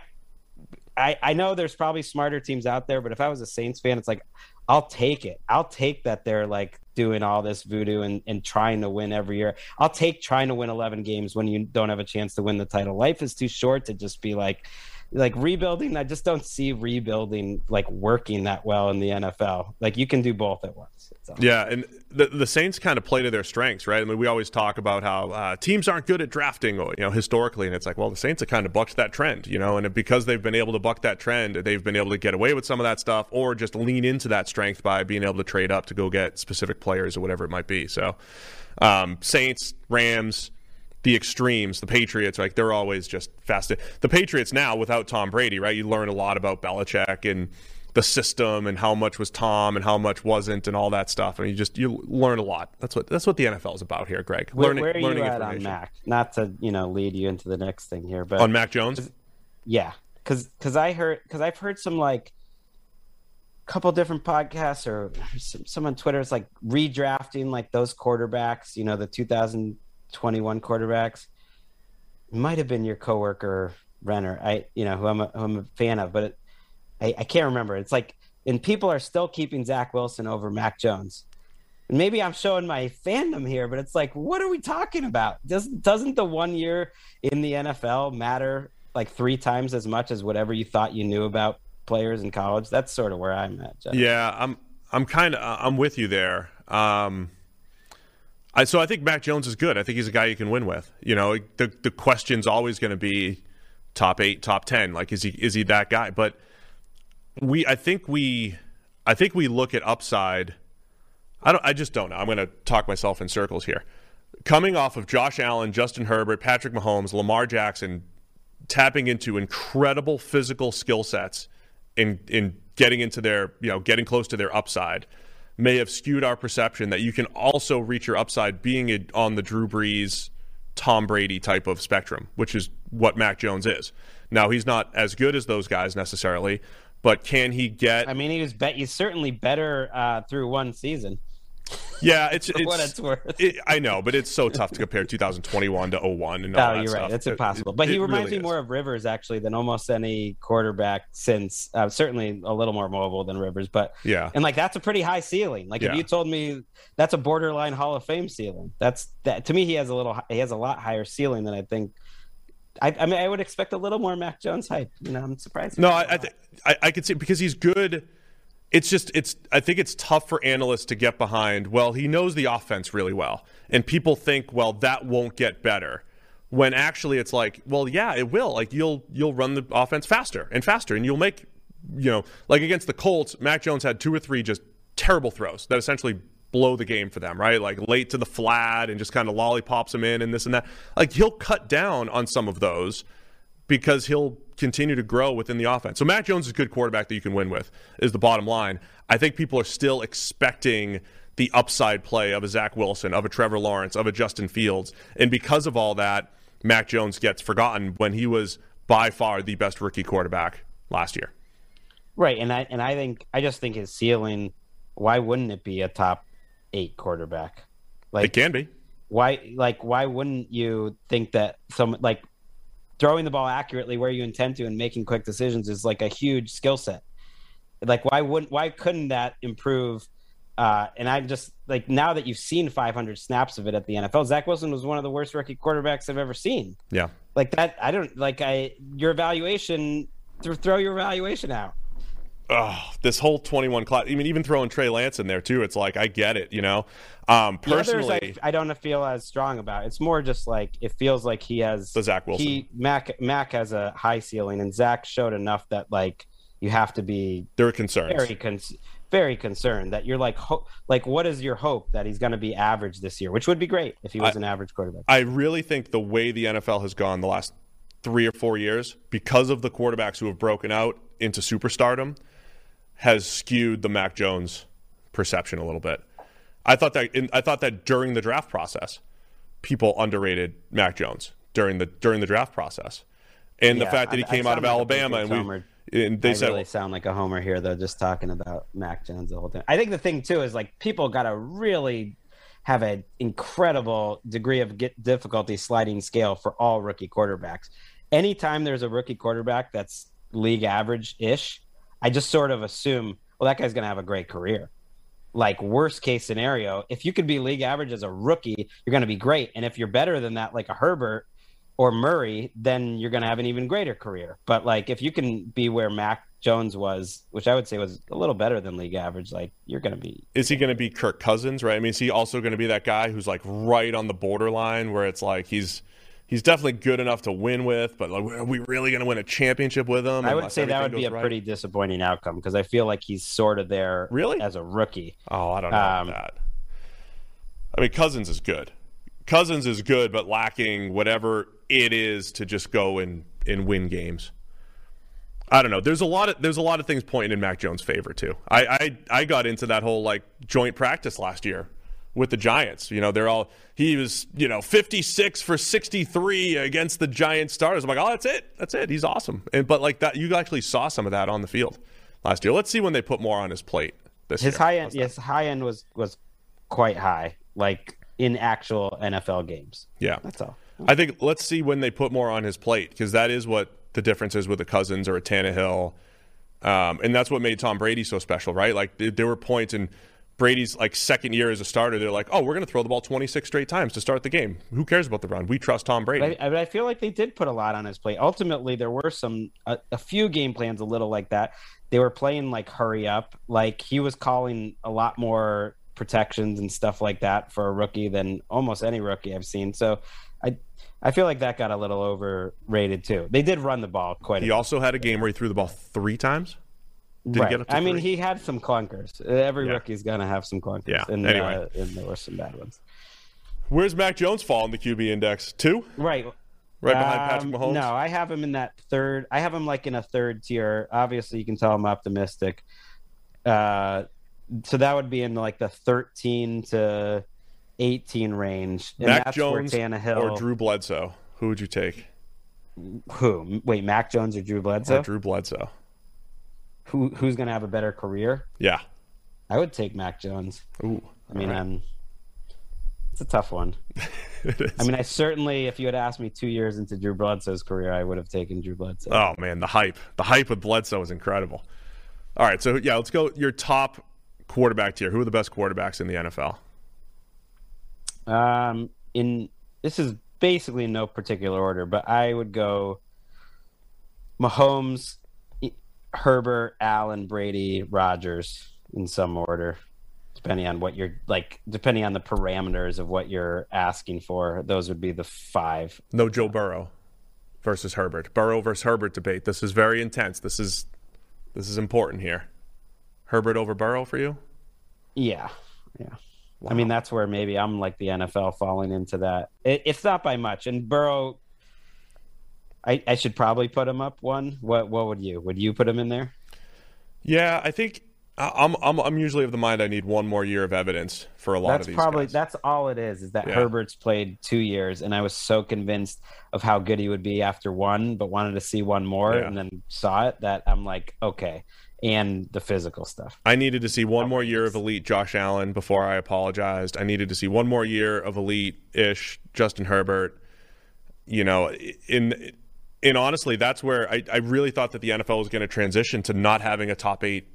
I I know there's probably smarter teams out there, but if I was a Saints fan, it's like I'll take it. I'll take that they're like doing all this voodoo and, and trying to win every year. I'll take trying to win 11 games when you don't have a chance to win the title. Life is too short to just be like, like rebuilding. I just don't see rebuilding like working that well in the NFL. Like you can do both at once. So. Yeah, and the the Saints kind of play to their strengths, right? I mean, we always talk about how uh, teams aren't good at drafting, you know, historically, and it's like, well, the Saints have kind of bucked that trend, you know, and because they've been able to buck that trend, they've been able to get away with some of that stuff, or just lean into that strength by being able to trade up to go get specific players or whatever it might be. So, um, Saints, Rams. The extremes, the Patriots, like they're always just fast. The Patriots now, without Tom Brady, right? You learn a lot about Belichick and the system and how much was Tom and how much wasn't and all that stuff. And you just you learn a lot. That's what that's what the NFL is about here, Gregg. Where, learning, where are you at on. Mac? Not to you know lead you into the next thing here, but On Mac Jones? yeah, because because I heard because I've heard some like couple different podcasts or some, some on Twitter is like redrafting like those quarterbacks, you know, the 2021 quarterbacks. Might have been your coworker Renner, I you know who I'm a, who I'm a fan of, but it, I, I can't remember. It's like and people are still keeping Zach Wilson over Mac Jones. And maybe I'm showing my fandom here, but it's like, what are we talking about? Doesn't doesn't the one year in the NFL matter like three times as much as whatever you thought you knew about players in college? That's sort of where I'm at. Jeff. Yeah, I'm I'm kind of I'm with you there. Um, I so I think Mac Jones is good. I think he's a guy you can win with. You know, the the question's always going to be top eight, top ten. Like, is he is he that guy? But we, I think we, I think we look at upside. I don't. I just don't know. I'm going to talk myself in circles here. Coming off of Josh Allen, Justin Herbert, Patrick Mahomes, Lamar Jackson, tapping into incredible physical skill sets in in getting into their you know getting close to their upside. May have skewed our perception that you can also reach your upside being a, on the Drew Brees, Tom Brady type of spectrum, which is what Mac Jones is. Now he's not as good as those guys necessarily, but can he get? I mean, he was bet he's certainly better uh, through one season. Yeah, it's, it's what it's worth. it- I know, but it's so tough to compare 2021 to 01 and all No, that you're stuff. right. It's It- impossible. it- but he reminds really me more is. of Rivers actually than almost any quarterback since. Uh, certainly a little more mobile than Rivers, but Yeah. and like that's a pretty high ceiling. Like Yeah. if you told me that's a borderline Hall of Fame ceiling, that's that to me. He has a little. He has a lot higher ceiling than I think. I, I mean, I would expect a little more Mac Jones hype. You know, I'm surprised. No, I I, th- I I could see because he's good. It's just it's I think it's tough for analysts to get behind. Well, he knows the offense really well, and people think, well, that won't get better. When actually, it's like, well, yeah, it will. Like you'll you'll run the offense faster and faster, and you'll make, you know, like against the Colts, Mac Jones had two or three just terrible throws that essentially blow the game for them, right? Like late to the flat and just kind of lollipops them in and this and that. Like he'll cut down on some of those because he'll continue to grow within the offense. So Mac Jones is a good quarterback that you can win with, is the bottom line. I think people are still expecting the upside play of a Zach Wilson, of a Trevor Lawrence, of a Justin Fields. And because of all that, Mac Jones gets forgotten when he was by far the best rookie quarterback last year. Right, and I and I think I just think his ceiling. Why wouldn't it be a top eight quarterback? Like it can be. why like why wouldn't you think that some like throwing the ball accurately where you intend to and making quick decisions is like a huge skill set. Like why wouldn't why couldn't that improve? Uh, and I'm just like now that you've seen 500 snaps of it at the NFL, Zach Wilson was one of the worst rookie quarterbacks I've ever seen. Yeah. Like that, I don't like I your evaluation. th- Throw your evaluation out. Oh, this whole 21 class, I mean, even throwing Trey Lance in there too, it's like, I get it, you know? Um, personally, I, I don't feel as strong about. It. It's more just like it feels like he has the Zach Wilson. he Mac Mac has a high ceiling, and Zach showed enough that like you have to be there are concerns. very con- very concerned that you're like ho- like what is your hope that he's going to be average this year, which would be great if he was I- an average quarterback. I really think the way the NFL has gone the last three or four years, because of the quarterbacks who have broken out into superstardom, has skewed the Mac Jones perception a little bit. I thought that in, I thought that during the draft process, people underrated Mac Jones during the during the draft process, and the fact that he I- I came out of like Alabama and homer. we and they I said really sound like a homer here, though, just talking about Mac Jones the whole time. I think the thing too is like people got to really have an incredible degree of difficulty sliding scale for all rookie quarterbacks. Anytime there's a rookie quarterback that's league average ish, I just sort of assume, well, that guy's going to have a great career. Like worst case scenario, if you could be league average as a rookie, you're going to be great. And if you're better than that, like a Herbert, or Murray, then you're going to have an even greater career. But like if you can be where Mac Jones was, which I would say was a little better than league average, like you're going to be. is he going to be Kirk Cousins, right? I mean, is he also going to be that guy who's like right on the borderline where it's like he's he's definitely good enough to win with, but like, are we really going to win a championship with him? I would say that would be a right? pretty disappointing outcome because I feel like he's sort of there Really? as a rookie. Oh, I don't know Um, about that. I mean, Cousins is good. Cousins is good, but lacking whatever it is to just go and, and win games. I don't know. There's a lot of there's a lot of things pointing in Mac Jones' favor too. I, I I got into that whole like joint practice last year with the Giants. You know, they're all he was you know 56 for 63 against the Giant starters. I'm like, oh, that's it, that's it. He's awesome. And but like that, you actually saw some of that on the field last year. Let's see when they put more on his plate. This year. His year. high end, yes, high end was was quite high, like in actual NFL games. Yeah. That's all. I think let's see when they put more on his plate because that is what the difference is with a Cousins or a Tannehill, um, and that's what made Tom Brady so special, right? Like th- there were points in Brady's like second year as a starter, they're like, oh, we're going to throw the ball 26 straight times to start the game. Who cares about the run? We trust Tom Brady. But I, I feel like they did put a lot on his plate. Ultimately, there were some a, a few game plans a little like that. They were playing like hurry up. Like he was calling a lot more protections and stuff like that for a rookie than almost any rookie I've seen. So I I feel like that got a little overrated too. They did run the ball quite a He also had a game where he threw the ball three times. Did right. get up to I mean, he had some clunkers. Every Yeah. rookie's gonna have some clunkers. Yeah, And, anyway. uh, and there were some bad ones. Where's Mac Jones fall in the QB index? Two, Right. right behind Patrick Um, Mahomes. No, I have him in that third. I have him like in a third tier. Obviously, you can tell I'm optimistic. Uh, so that would be in like the 13 to 18 range. And Mac Jones Tannehill or Drew Bledsoe. Who would you take? who? Wait, Mac Jones or Drew Bledsoe? Or Drew Bledsoe. Who who's going to have a better career? Yeah. I would take Mac Jones. Ooh. I mean, right. um, it's a tough one. I mean, I certainly, if you had asked me two years into Drew Bledsoe's career, I would have taken Drew Bledsoe. Oh man, the hype. The hype with Bledsoe is incredible. All right, so yeah, let's go your top quarterback tier. Who are the best quarterbacks in the NFL? Um, in this is basically in no particular order, but I would go Mahomes, Herbert, Allen, Brady, Rodgers in some order, depending on what you're like, depending on the parameters of what you're asking for. Those would be the five. No Joe Burrow versus Herbert. Burrow versus Herbert debate. This is very intense. This is this is important here. Herbert over Burrow for you? Yeah, yeah. I mean, that's where maybe I'm like the NFL falling into that. It, it's not by much. And Burrow, I, I should probably put him up one. What What would you? Would you put him in there? Yeah, I think I'm I'm I'm usually of the mind I need one more year of evidence for a lot That's of these probably guys. that's all it is. Is that Yeah. Herbert's played two years, and I was so convinced of how good he would be after one, but wanted to see one more, Yeah. and then saw it. That I'm like, okay, and the physical stuff. I needed to see one more year of elite Josh Allen before I apologized. I needed to see one more year of elite ish Justin Herbert. You know, in in honestly, that's where I, I really thought that the NFL was going to transition to not having a top eight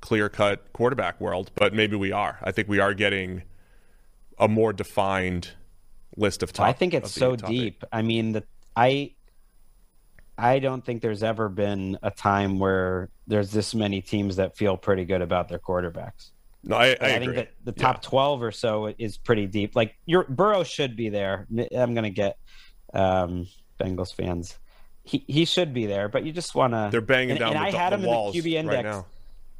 clear cut quarterback world, but maybe we are. I think we are getting a more defined list of top. I think it's so top eight. deep. I mean, the I I don't think there's ever been a time where there's this many teams that feel pretty good about their quarterbacks. No, I, I, I, think that the Yeah. top 12 or so is pretty deep. Like your Burrow should be there. I'm going to get um, Bengals fans. He he should be there, but you just want to. They're banging and, down and the, I had him walls in the QB index right now.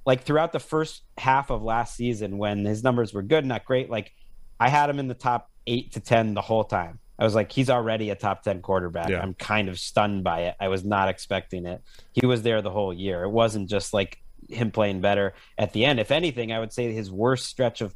like throughout the first half of last season when his numbers were good, not great. Like I had him in the top eight to ten the whole time. I was like, he's already a top ten quarterback. Yeah. I'm kind of stunned by it. I was not expecting it. He was there the whole year. It wasn't just like him playing better at the end. If anything, I would say his worst stretch of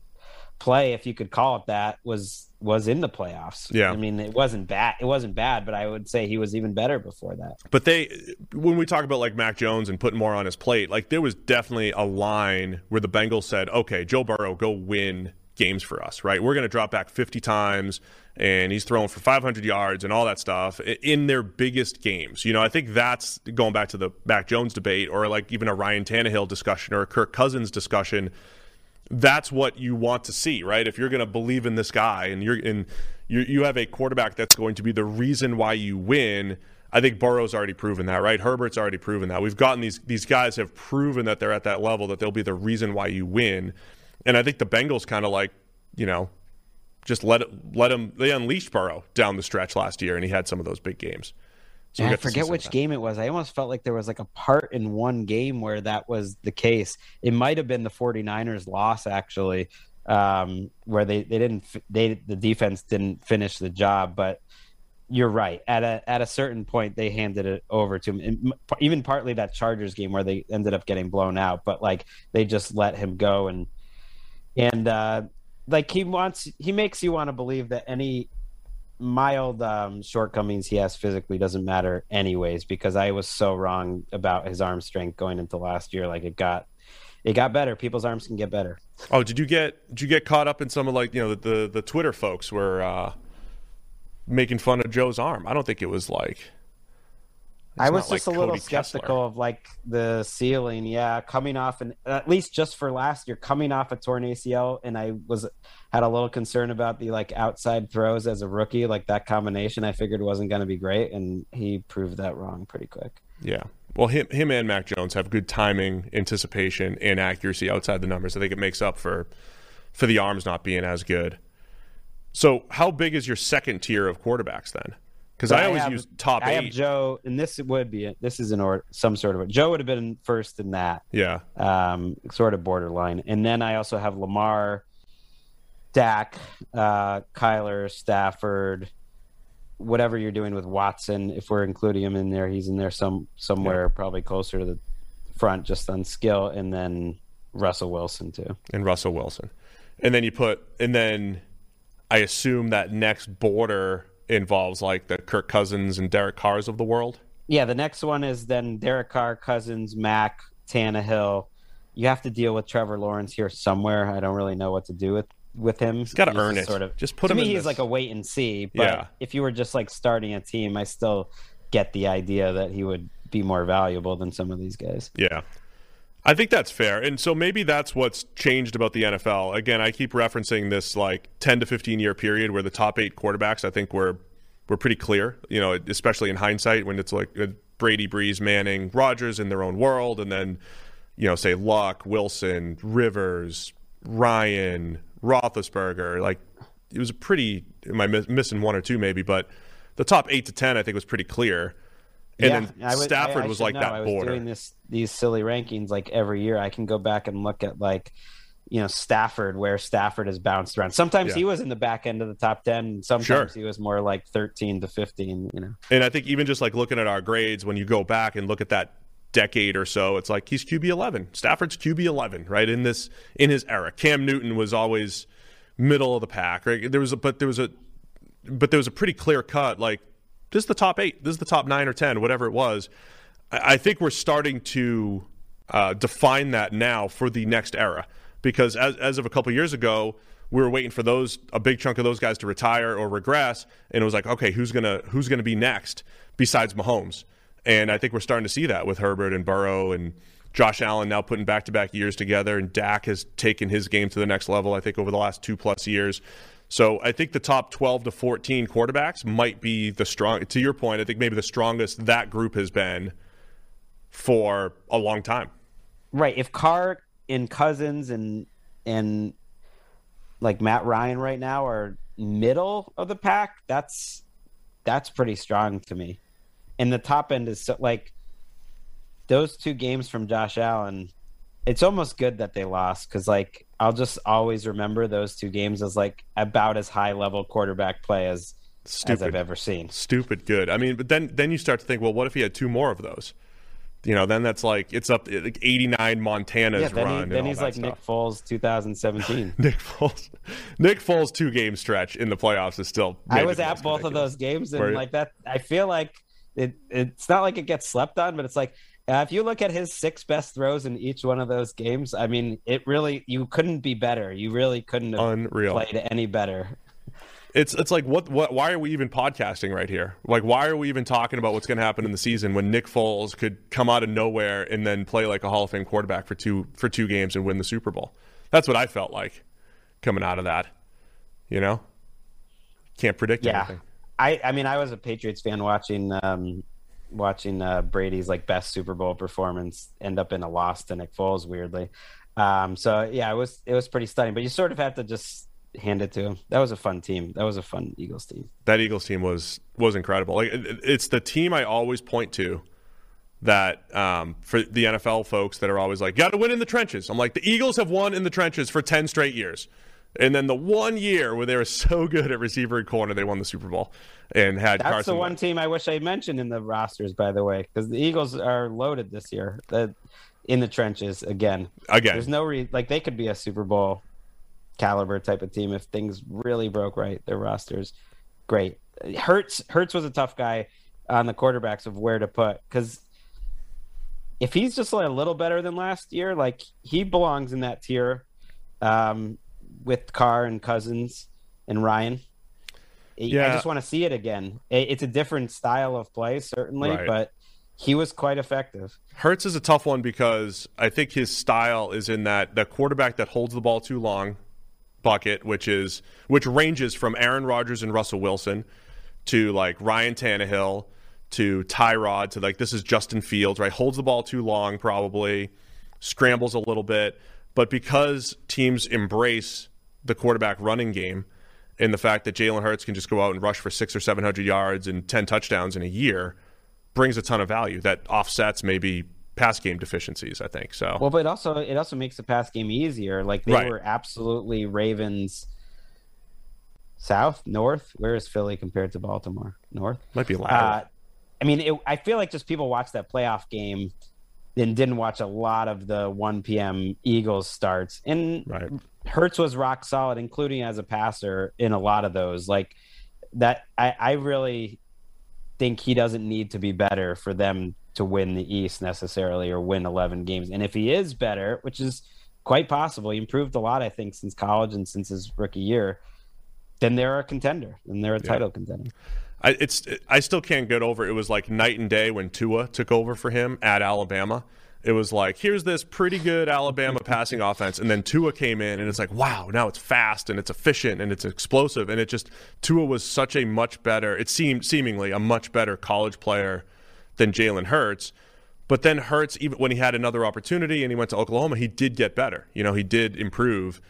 play, if you could call it that, was was in the playoffs. Yeah. I mean, it wasn't bad. It wasn't bad, but I would say he was even better before that. But they, when we talk about like Mac Jones and putting more on his plate, like there was definitely a line where the Bengals said, "Okay, Joe Burrow, go win games for us, right? We're going to drop back 50 times, and he's throwing for 500 yards and all that stuff in their biggest games." You know, I think that's going back to the Mac Jones debate, or like even a Ryan Tannehill discussion or a Kirk Cousins discussion that's what you want to see, right? If you're going to believe in this guy and you're in, you you have a quarterback that's going to be the reason why you win. I think Burrow's already proven that, right? Herbert's already proven that. We've gotten these these guys have proven that they're at that level that they'll be the reason why you win. And I think the Bengals kind of like, you know, just let let him they unleashed Burrow down the stretch last year and he had some of those big games. So I got to see forget which game it was. I almost felt like there was like a part in one game where that was the case. It might have been the 49ers loss actually, um, where they, they didn't they the defense didn't finish the job, but you're right. At a at a certain point they handed it over to him. And even partly that Chargers game where they ended up getting blown out, but like they just let him go and and uh like he wants he makes you want to believe that any mild um, shortcomings he has physically doesn't matter anyways because I was so wrong about his arm strength going into last year. Like it got it got better. People's arms can get better. Oh, did you get did you get caught up in some of like you know the the, the Twitter folks were uh, making fun of Joe's arm? I don't think it was like. I was not like just a little Cody Kessler. skeptical of like the ceiling. Yeah, coming off and at least just for last year, coming off a torn ACL, and I was had a little concern about the like outside throws as a rookie, like that combination. I figured wasn't going to be great, and he proved that wrong pretty quick. Yeah. Well, him him and Mac Jones have good timing, anticipation, and accuracy outside the numbers. I think it makes up for for the arms not being as good. So, how big is your second tier of quarterbacks then? Because I, always have- use top I have. Joe, and this would be this is an or some sort of a, Joe would have been first in that, yeah. um, sort of borderline, and then I also have Lamar, Dak, uh, Kyler, Stafford, whatever you're doing with Watson. If we're including him in there, he's in there some somewhere, probably closer to the front, just on skill, and then Russell Wilson too. and Russell Wilson. And then you put, and then I assume that next border involves like the Kirk Cousins and Derek Carrs of the world. Yeah, the next one is then Derek Carr, Cousins, Mac, Tannehill. You have to deal with Trevor Lawrence here somewhere. I don't really know what to do with with him. He's gotta earn it. Sort of, just put him to him me, he's this- like a wait and see. But Yeah. if you were just like starting a team, I still get the idea that he would be more valuable than some of these guys. Yeah. I think that's fair. And so maybe that's what's changed about the NFL. Again, I keep referencing this like 10 to 15 year period where the top 8 quarterbacks I think were were pretty clear, you know, especially in hindsight when it's like uh, Brady, Brees, Manning, Rodgers in their own world and then you know, say Luck, Wilson, Rivers, Ryan, Roethlisberger, like it was a pretty am I missing one or two maybe, but the top 8 to 10 I think was pretty clear. And Yeah, then I would- Stafford I- I was like know. that I was border. doing this these silly rankings like every year. I can go back and look at like you know Stafford, where Stafford has bounced around. Sometimes Yeah. he was in the back end of the top ten. Sometimes Sure. he was more like thirteen to fifteen. You know, And I think even just like looking at our grades, when you go back and look at that decade or so, it's like he's QB eleven. Stafford's QB eleven, right? In this in his era. Cam Newton was always middle of the pack, right? There was a but there was a but there was a pretty clear cut, like this is the top eight, this is the top nine or ten, whatever it was. I, I think we're starting to uh, define that now for the next era. Because as as of a couple years ago, we were waiting for those a big chunk of those guys to retire or regress, and it was like, okay, who's gonna who's gonna be next besides Mahomes? And I think we're starting to see that with Herbert and Burrow and Josh Allen now putting back to back years together, and Dak has taken his game to the next level. I think over the last two plus years. So I think the top 12 to 14 quarterbacks might be the strong. To your point, I think maybe the strongest that group has been for a long time. right? If Carr and Cousins and and like Matt Ryan right now are middle of the pack, that's that's pretty strong to me. And the top end is so, like those two games from Josh Allen. It's almost good that they lost because like I'll just always remember those two games as like about as high level quarterback play as as Stupid. I've ever seen. Stupid good. I mean, but then then you start to think, well, what if he had two more of those? You know, then that's like it's up like 89 Montana's Yeah, then, run. he, then he's like stuff. Nick Foles 2017. Nick Foles. Nick Foles two game stretch in the playoffs is still. I was at both of those games, and like that, I feel like it. It's not like it gets slept on, but it's like uh, if you look at his six best throws in each one of those games, I mean, it really you couldn't be better. You really couldn't have Unreal. played any better. It's it's like what what why are we even podcasting right here? Like why are we even talking about what's going to happen in the season when Nick Foles could come out of nowhere and then play like a Hall of Fame quarterback for two for two games and win the Super Bowl? That's what I felt like coming out of that. You know, can't predict Yeah, anything. I I mean, I was a Patriots fan watching um watching uh, Brady's like best Super Bowl performance end up in a loss to Nick Foles. Weirdly, um, so yeah, it was it was pretty stunning. But you sort of have to just hand it to him. That was a fun team. That was a fun Eagles team. That Eagles team was was incredible. Like it- it- it's the team I always point to that um, for the NFL folks that are always like, got to win in the trenches. I'm like, the Eagles have won in the trenches for 10 straight years. And then the one year where they were so good at receiver and corner, they won the Super Bowl and had That's Carson. the one Wentz. team I wish I mentioned in the rosters, by the way, because the Eagles are loaded this year. The, in the trenches again. Again. there's no re- like they could be a Super Bowl caliber type of team if things really broke right. Their rosters, great. Hurts Hurts was a tough guy on the quarterbacks of where to put because if he's just like a little better than last year, like he belongs in that tier um, with Carr and Cousins and Ryan. I just want to see it again. It's a different style of play, certainly, Right. but he was quite effective. Hurts is a tough one because I think his style is in that the quarterback that holds the ball too long bucket, which is which ranges from Aaron Rodgers and Russell Wilson to like Ryan Tannehill to Tyrod to like this is Justin Fields, right? Holds the ball too long, probably scrambles a little bit, but because teams embrace the quarterback running game and the fact that Jalen Hurts can just go out and rush for six or seven hundred yards and ten touchdowns in a year brings a ton of value that offsets maybe pass game deficiencies. I think so. Well, but it also it also makes the pass game easier. Like they Right. were absolutely Ravens south, north. Where is Philly compared to Baltimore? North. Might be lateral. Uh, I mean, it, I feel like just people watch that playoff game and didn't watch a lot of the 1 p.m. Eagles starts. And Right. Hurts was rock solid, including as a passer in a lot of those. Like that, I, I really think he doesn't need to be better for them to win the East necessarily or win 11 games. And if he is better, which is quite possible, he improved a lot, I think, since college and since his rookie year, then they're a contender and they're a title contender. I, it's I still can't get over it was like night and day when Tua took over for him at Alabama. It was like here's this pretty good Alabama passing offense, and then Tua came in, and it's like wow, now it's fast and it's efficient and it's explosive, and it just Tua was such a much better. It seemed seemingly a much better college player than Jalen Hurts. But then Hurts, even when he had another opportunity and he went to Oklahoma, he did get better. You know, he did improve.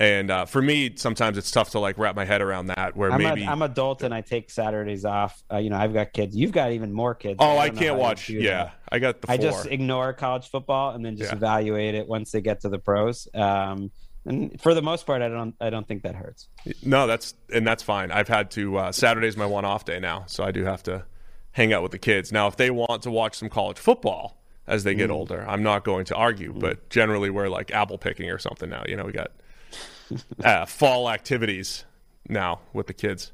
And uh, for me, sometimes it's tough to like wrap my head around that. Where I'm, maybe a, I'm adult and I take Saturdays off. Uh, you know, I've got kids. You've got even more kids. Oh, I don't can't watch. do Yeah, that. I got the. I just ignore college football and then just Yeah. evaluate it once they get to the pros. Um, and for the most part, I don't. I don't think that hurts. no, that's and that's fine. I've had to. Uh, Saturday's my one off day now, so I do have to hang out with the kids. Now, if they want to watch some college football as they get Mm. older, I'm not going to argue. But generally, we're like apple picking or something now. You know, we got uh, fall activities now with the kids.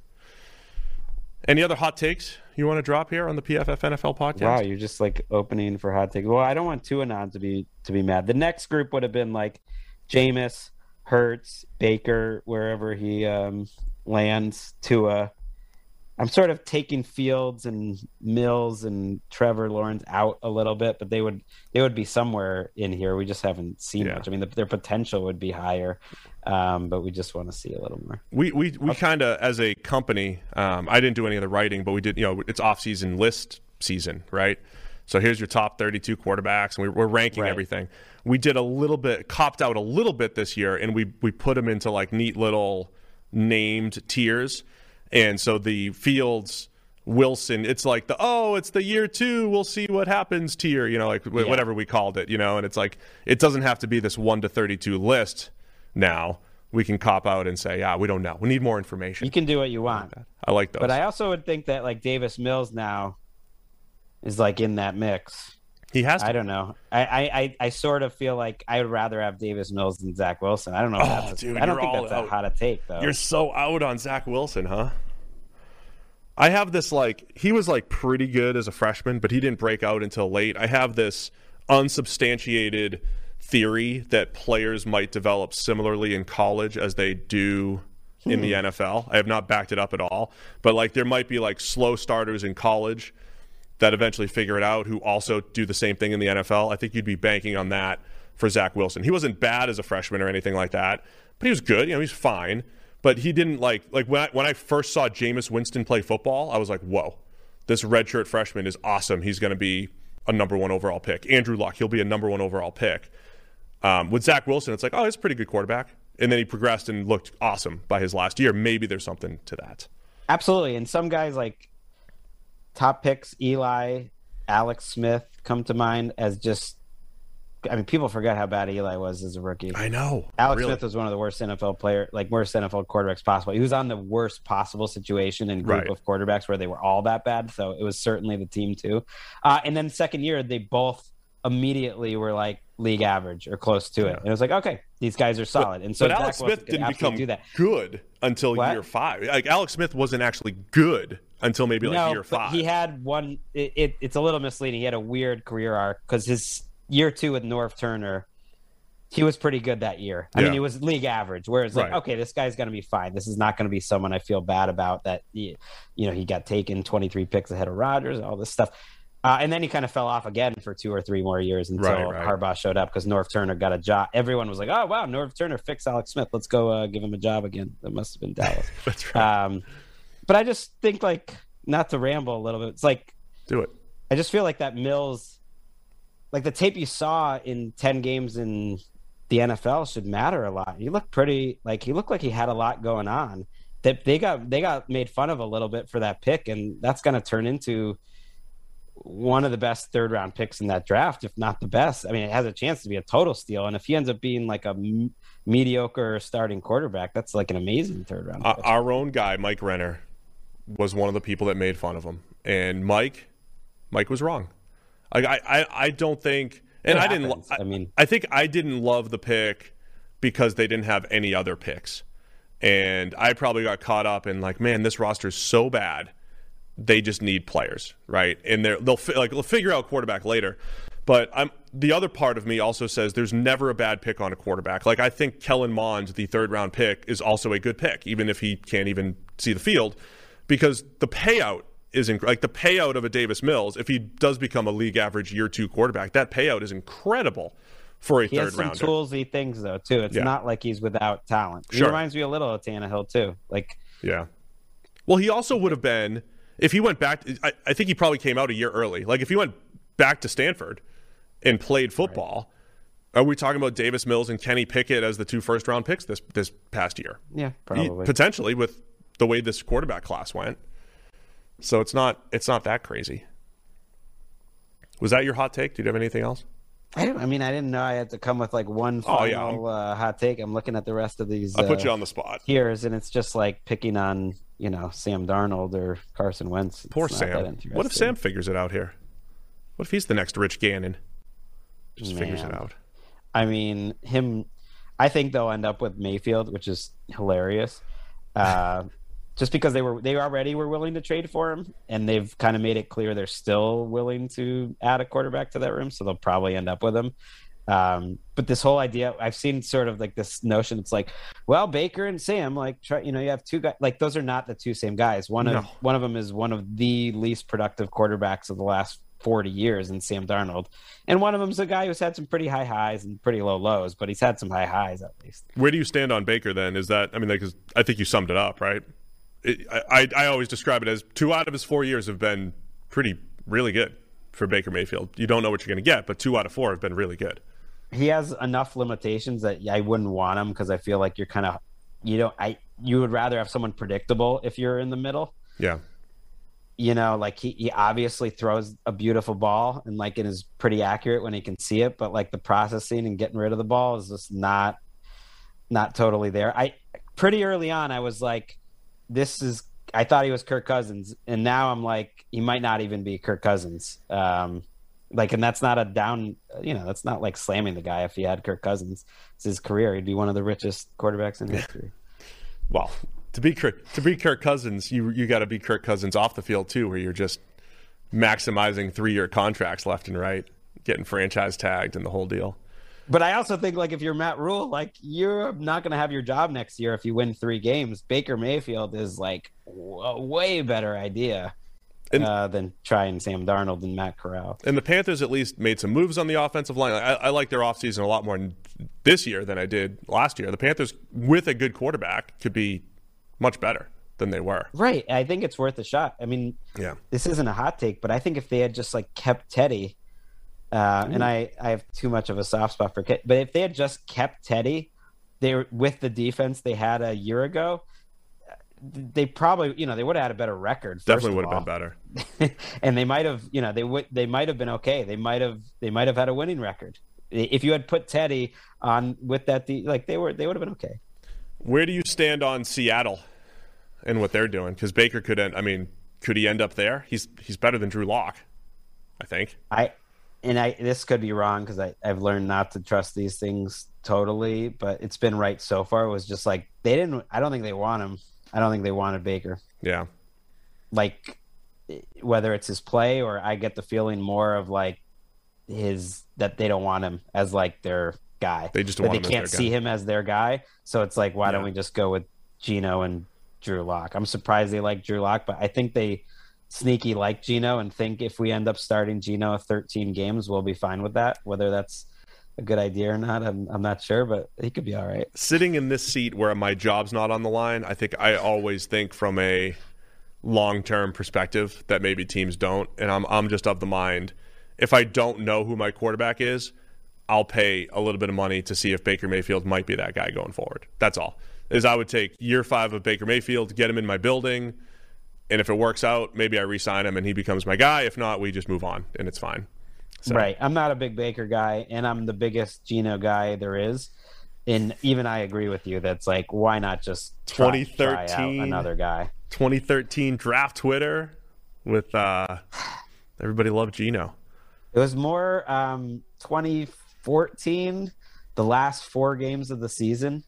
Any other hot takes you want to drop here on the PFF NFL podcast? Wow, you're just like opening for hot takes. Well, I don't want Tuanon to be to be mad. The next group would have been like Jameis, Hurts, Baker, wherever he um, lands. Tua. I'm sort of taking Fields and Mills and Trevor Lawrence out a little bit, but they would they would be somewhere in here. We just haven't seen Yeah. much. I mean, the, their potential would be higher, um, but we just want to see a little more. We we, we kind of as a company, um, I didn't do any of the writing, but we did. You know, it's off season list season, right? So here's your top 32 quarterbacks, and we, we're ranking Right. everything. We did a little bit, copped out a little bit this year, and we we put them into like neat little named tiers. And so the Fields, Wilson, it's like the oh, it's the year two, we'll see what happens tier, you know, like Yeah. whatever we called it, you know. And it's like it doesn't have to be this one to 32 list now. We can cop out and say, yeah, we don't know. We need more information. You can do what you want. I like those. But I also would think that like Davis Mills now is like in that mix. he has to. I don't know. I, I, I, sort of feel like I would rather have Davis Mills than Zach Wilson. I don't know. If Oh, that's a, dude, I don't think that's out. a hot a take though. You're so out on Zach Wilson, huh? I have this like he was like pretty good as a freshman, but he didn't break out until late. I have this unsubstantiated theory that players might develop similarly in college as they do in the hmm. NFL. I have not backed it up at all, but like there might be like slow starters in college that eventually figure it out who also do the same thing in the NFL. I think you'd be banking on that for Zach Wilson. He wasn't bad as a freshman or anything like that, but he was good. You know, he's fine. But he didn't like like when I, when I first saw Jameis Winston play football, I was like, whoa, this redshirt freshman is awesome. He's going to be a number one overall pick. Andrew Luck, he'll be a number one overall pick. Um, with Zach Wilson, it's like, oh, he's a pretty good quarterback. And then he progressed and looked awesome by his last year. Maybe there's something to that. Absolutely. And some guys like top picks, Eli, Alex Smith come to mind as just I mean, people forget how bad Eli was as a rookie. I know. Alex Really. Smith was one of the worst NFL player, like worst NFL quarterbacks possible. He was on the worst possible situation and group Right. of quarterbacks where they were all that bad. So it was certainly the team too. Uh, and then second year, they both immediately were like league average or close to it. And it was like, okay, these guys are solid. and so but Zach Alex Smith didn't become do that. good until What? year five. Like Alex Smith wasn't actually good until maybe like no, year but five. he had one. It, it, it's a little misleading. He had a weird career arc because his year two with Norv Turner, he was pretty good that year. I Yeah. mean, he was league average. Whereas, like, Right. okay, this guy's going to be fine. This is not going to be someone I feel bad about. That he, you know, he got taken twenty three picks ahead of Rodgers, all this stuff. Uh, and then he kind of fell off again for two or three more years until Right, right. Harbaugh showed up because Norv Turner got a job. Everyone was like, "Oh wow, Norv Turner fixed Alex Smith. Let's go uh, give him a job again." That must have been Dallas. That's right. Um, but I just think like not to ramble a little bit. It's like Do it. I just feel like that Mills, like the tape you saw in ten games in the NFL should matter a lot. He looked pretty like he looked like he had a lot going on. That they got they got made fun of a little bit for that pick, and that's going to turn into one of the best third round picks in that draft, if not the best. I mean, it has a chance to be a total steal, and if he ends up being like a m- mediocre starting quarterback, that's like an amazing third round. Uh, our own guy, Mike Renner, was one of the people that made fun of him, and Mike, Mike was wrong. Like I, I, I don't think, And It I didn't. happens. I mean- I think I didn't love the pick because they didn't have any other picks, and I probably got caught up in like, man, this roster is so bad. They just need players, right? And they're, they'll like they'll figure out quarterback later. But I'm the other part of me also says there's never a bad pick on a quarterback. Like I think Kellen Mond, the third round pick, is also a good pick, even if he can't even see the field, because the payout is inc- like the payout of a Davis Mills. If he does become a league average year two quarterback, that payout is incredible for a He third has some rounder. toolsy things though too. It's Yeah. not like he's without talent. He Sure. reminds me a little of Tannehill too. Like Yeah. Well, he also would have been if he went back. I, I think he probably came out a year early. Like if he went back to Stanford and played football. Are we talking about Davis Mills and Kenny Pickett as the two first round picks this this past year? yeah, He- probably. potentially with the way this quarterback class went. So it's not it's not that crazy. Was that your hot take? Do you have anything else? I, don't, I mean, I didn't know I had to come with like one final yeah, uh, hot take. I'm looking at the rest of these. I put uh, you on the spot. tiers, and it's just like picking on you know Sam Darnold or Carson Wentz. It's Poor Sam. What if. Sam figures it out here? What if he's the next Rich Gannon? Just figures it out. I mean, him. I think they'll end up with Mayfield, which is hilarious. Uh, just because they were they already were willing to trade for him, and they've kind of made it clear they're still willing to add a quarterback to that room, so they'll probably end up with him. Um, but this whole idea, I've seen sort of like this notion. It's like, well, Baker and Sam, like, try, you know, you have two guys. Like, those are not the two same guys. One of one of them is one of the least productive quarterbacks of the last 40 years in Sam Darnold. And one of them's a guy who's had some pretty high highs and pretty low lows, but he's had some high highs at least. Where do you stand on Baker then? Is that I mean, like, 'cause I think you summed it up, right? It, I, I I always describe it as two out of his four years have been pretty really good for Baker Mayfield. You don't know what you're going to get, but two out of four have been really good. He has enough limitations that I wouldn't want him because I feel like you're kind of, you know, I you would rather have someone predictable if you're in the middle. Yeah, You know, like he, he obviously throws a beautiful ball and like it is pretty accurate when he can see it, but like the processing and getting rid of the ball is just not not totally there. I pretty early on I was like, this is I thought he was Kirk Cousins, and now I'm like he might not even be Kirk Cousins. Um, like, and that's not a down, you know, that's not like slamming the guy. If he had Kirk Cousins, it's his career. He'd be one of the richest quarterbacks in history. well, to be Kirk, to be Kirk Cousins, you you got to be Kirk Cousins off the field too, where you're just maximizing three year contracts left and right, getting franchise tagged and the whole deal. But I also think like if you're Matt Rhule, like you're not going to have your job next year if you win three games. Baker Mayfield is like a way better idea And- uh, than trying Sam Darnold and Matt Corral. And the Panthers at least made some moves on the offensive line. I, I like their offseason a lot more this year than I did last year. The Panthers, with a good quarterback, could be much better than they were. Right. I think it's worth a shot. I mean, Yeah. this isn't a hot take, but I think if they had just like kept Teddy, uh, and I, I have too much of a soft spot for Ke- but if they had just kept Teddy, they were with the defense they had a year ago, they probably, you know, they would have had a better record. Definitely would have been better. and they might have, you know, they would, they might have been okay. They might have, they might have had a winning record if you had put Teddy on with that. De- like they were, they would have been okay. Where do you stand on Seattle and what they're doing? Because Baker could end. I mean, could he end up there? He's he's better than Drew Lock, I think. I and I this could be wrong because I I've learned not to trust these things totally, but it's been right so far. It was just like they didn't. I don't think they want him. I don't think they wanted Baker. Yeah. Like whether it's his play or I get the feeling more of like his that they don't want him as like their guy. They just want they can't see guy. him as their guy. So it's like why don't we just go with Geno and Drew Lock? I'm surprised they like Drew Lock, but I think they sneaky like Geno and think if we end up starting Geno 13 games, we'll be fine with that. Whether that's a good idea or not, I'm, I'm not sure, but he could be all right. Sitting in this seat where my job's not on the line, I think I always think from a long-term perspective that maybe teams don't, and I'm I'm just of the mind if I don't know who my quarterback is, I'll pay a little bit of money to see if Baker Mayfield might be that guy going forward. That's all. Is I would take year five of Baker Mayfield, get him in my building, and if it works out, maybe I re-sign him and he becomes my guy. If not, we just move on and it's fine. So- Right. I'm not a big Baker guy, and I'm the biggest Geno guy there is. And even I agree with you. That's like, why not just try, try out 2013. another guy? 2013 draft Twitter with uh, everybody loved Geno. It was more. Um, 2014, the last four games of the season,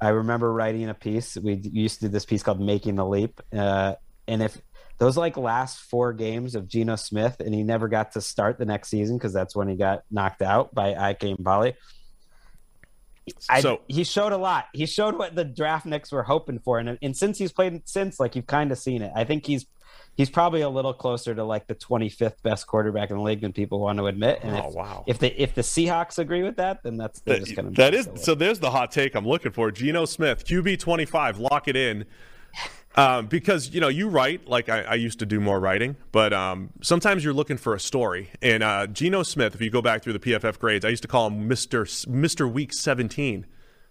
I remember writing a piece. We used to do this piece called "Making the Leap," uh, and if those like last four games of Geno Smith, and he never got to start the next season because that's when he got knocked out by Ike Bali. I, So- he showed a lot. He showed what the draftniks were hoping for, and and since he's played since, like you've kind of seen it. I think he's he's probably a little closer to like the 25th best quarterback in the league than people want to admit. And Oh, if, wow. if the if the Seahawks agree with that, then that's they're just That, going to that is so. There's the hot take I'm looking for. Geno Smith, QB 25, lock it in. Um, because you know you write like I, I used to do more writing, but um, sometimes you're looking for a story. And uh, Geno Smith, if you go back through the PFF grades, I used to call him Mister Mister Week 17.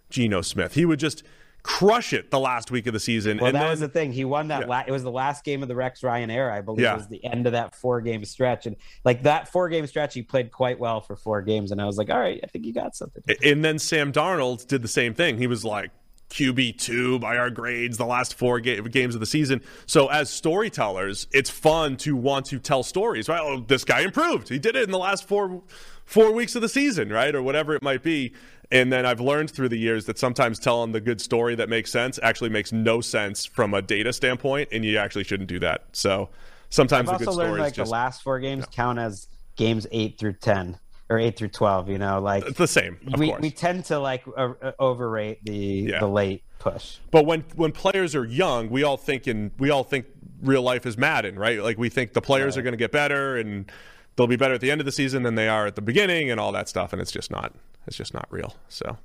Geno Smith, he would just crush it the last week of the season. Well, and that then, was the thing. He won that. Yeah. La- it was the last game of the Rex Ryan era, I believe. Yeah. Was the end of that four game stretch, and like that four game stretch, he played quite well for four games. And I was like, all right, I think you got something. And then Sam Darnold did the same thing. He was like QB two by our grades the last four ga- games of the season. So as storytellers, it's fun to want to tell stories. Right? Oh, this guy improved. He did it in the last four four weeks of the season, right, or whatever it might be. And then I've learned through the years that sometimes telling the good story that makes sense actually makes no sense from a data standpoint, and you actually shouldn't do that. So sometimes I've the good also learned like just the last four games count as games eight through ten or eight through twelve. You know, like it's the same, of we course. we tend to like uh, uh, overrate the Yeah. the late push. But when when players are young, we all think in we all think real life is Madden, right? Like we think the players are going to get better and they'll be better at the end of the season than they are at the beginning and all that stuff, and it's just not it's just not real. So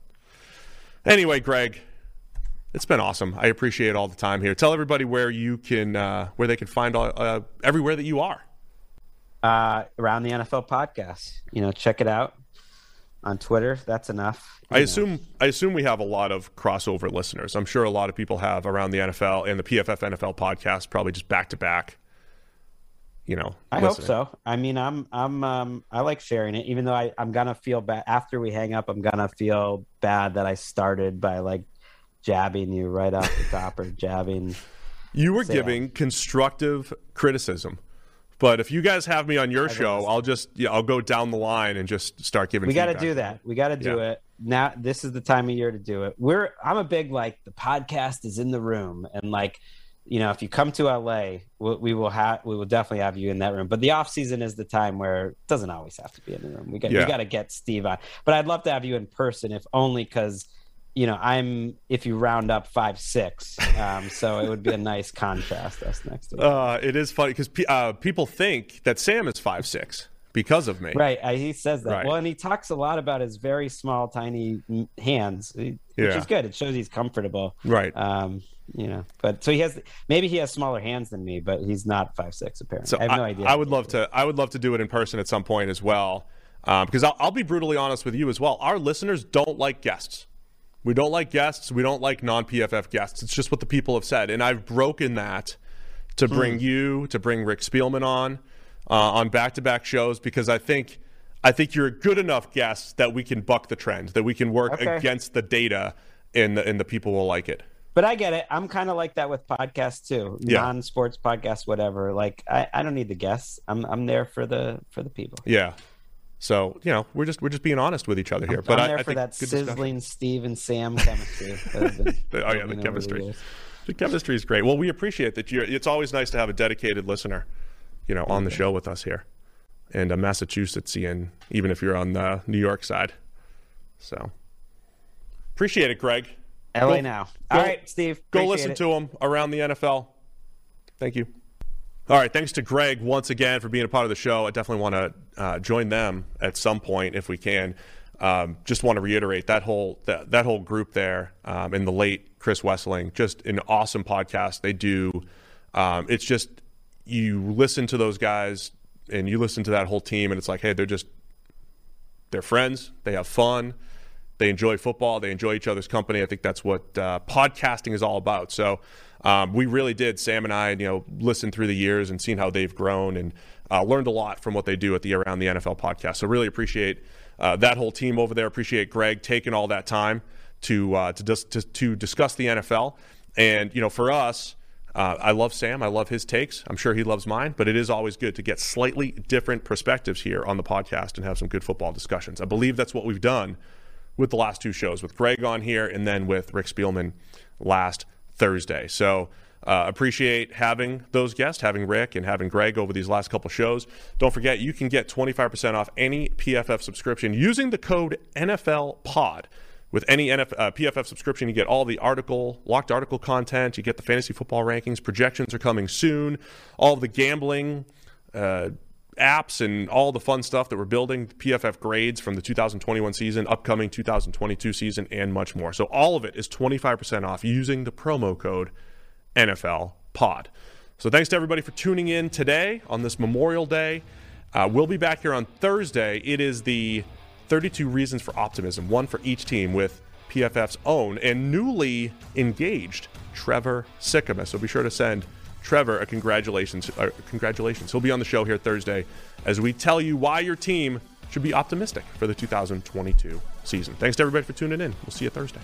anyway, Gregg, it's been awesome. I appreciate all the time here. Tell everybody where you can uh, where they can find all, uh, everywhere that you are. Uh, around the NFL podcast, you know, check it out on Twitter. That's enough. I know. assume I assume we have a lot of crossover listeners. I'm sure a lot of people have around the NFL and the PFF NFL podcast, probably just back to back. You know, I hope so. I mean, I'm I'm um I like sharing it, even though I I'm gonna feel bad after we hang up. I'm gonna feel bad that I started by like jabbing you right off the top or jabbing. You were giving constructive criticism, but if you guys have me on your show. I'll just yeah, I'll go down the line and just start giving. We got to do that. We got to do Yeah. it now. This is the time of year to do it. We're I'm a big like the podcast is in the room and like. You know, if you come to LA, we, we will have we will definitely have you in that room. But the off season is the time where it doesn't always have to be in the room. We got Yeah. we got to get Steve on. But I'd love to have you in person, if only because you know I'm if you round up five six, um, so it would be a nice contrast us next to. Uh, it is funny because uh, people think that Sam is five six because of me. Right, I, he says that. Right. Well, and he talks a lot about his very small, tiny hands, which Yeah. is good. It shows he's comfortable. Right. Um, you know, but so he has maybe he has smaller hands than me, but he's not five six apparently. So I have no idea. I would love to. I would love to do it in person at some point as well, um, because I'll, I'll be brutally honest with you as well. Our listeners don't like guests. We don't like guests. We don't like non PFF guests. It's just what the people have said, and I've broken that to Hmm. bring you, to bring Rick Spielman on, uh, on back to back shows because I think. I think you're a good enough guest that we can buck the trend, that we can work Okay. against the data, and the, and the people will like it. But I get it. I'm kind of like that with podcasts too, Yeah. non-sports podcasts, whatever. Like I, I don't need the guests. I'm I'm there for the for the people. Yeah. So you know, we're just we're just being honest with each other here. But I'm there I for think that discussion. sizzling Steve and Sam chemistry. been Oh yeah, the over the chemistry. The chemistry is great. Well, we appreciate that. You're, it's always nice to have a dedicated listener, you know, on the show with us here, and a Massachusettsian, even if you're on the New York side. So appreciate it, Gregg. LA Go- now. go- All right, Steve. Go listen it. to him around the NFL. Thank you. All right, thanks to Gregg once again for being a part of the show. I definitely want to uh, join them at some point if we can. Um, just want to reiterate that whole that, that whole group there um, and the late Chris Wesseling, just an awesome podcast they do. Um, it's just you listen to those guys and you listen to that whole team, and it's like, hey, they're just they're friends. They have fun. They enjoy football. They enjoy each other's company. I think that's what uh, podcasting is all about. So um, we really did. Sam and I, you know, listened through the years and seen how they've grown and uh, learned a lot from what they do at the Around the NFL podcast. So really appreciate uh, that whole team over there. Appreciate Gregg taking all that time to uh, to, dis- to to discuss the NFL. And you know, for us. Uh, I love Sam. I love his takes. I'm sure he loves mine, but it is always good to get slightly different perspectives here on the podcast and have some good football discussions. I believe that's what we've done with the last two shows, with Gregg on here and then with Rick Spielman last Thursday. So uh, appreciate having those guests, having Rick and having Gregg over these last couple shows. Don't forget, you can get 25% off any PFF subscription using the code NFL Pod. With any NF, uh, PFF subscription, you get all the article, locked article content. You get the fantasy football rankings. Projections are coming soon. All the gambling uh, apps and all the fun stuff that we're building. PFF grades from the 2021 season, upcoming 2022 season, and much more. So all of it is 25% off using the promo code NFL Pod. So thanks to everybody for tuning in today on this Memorial Day. Uh, we'll be back here on Thursday. It is the 32 Reasons for Optimism, one for each team with PFF's own and newly engaged Trevor Sikkema. So be sure to send Trevor a congratulations. Uh, congratulations. He'll be on the show here Thursday as we tell you why your team should be optimistic for the 2022 season. Thanks to everybody for tuning in. We'll see you Thursday.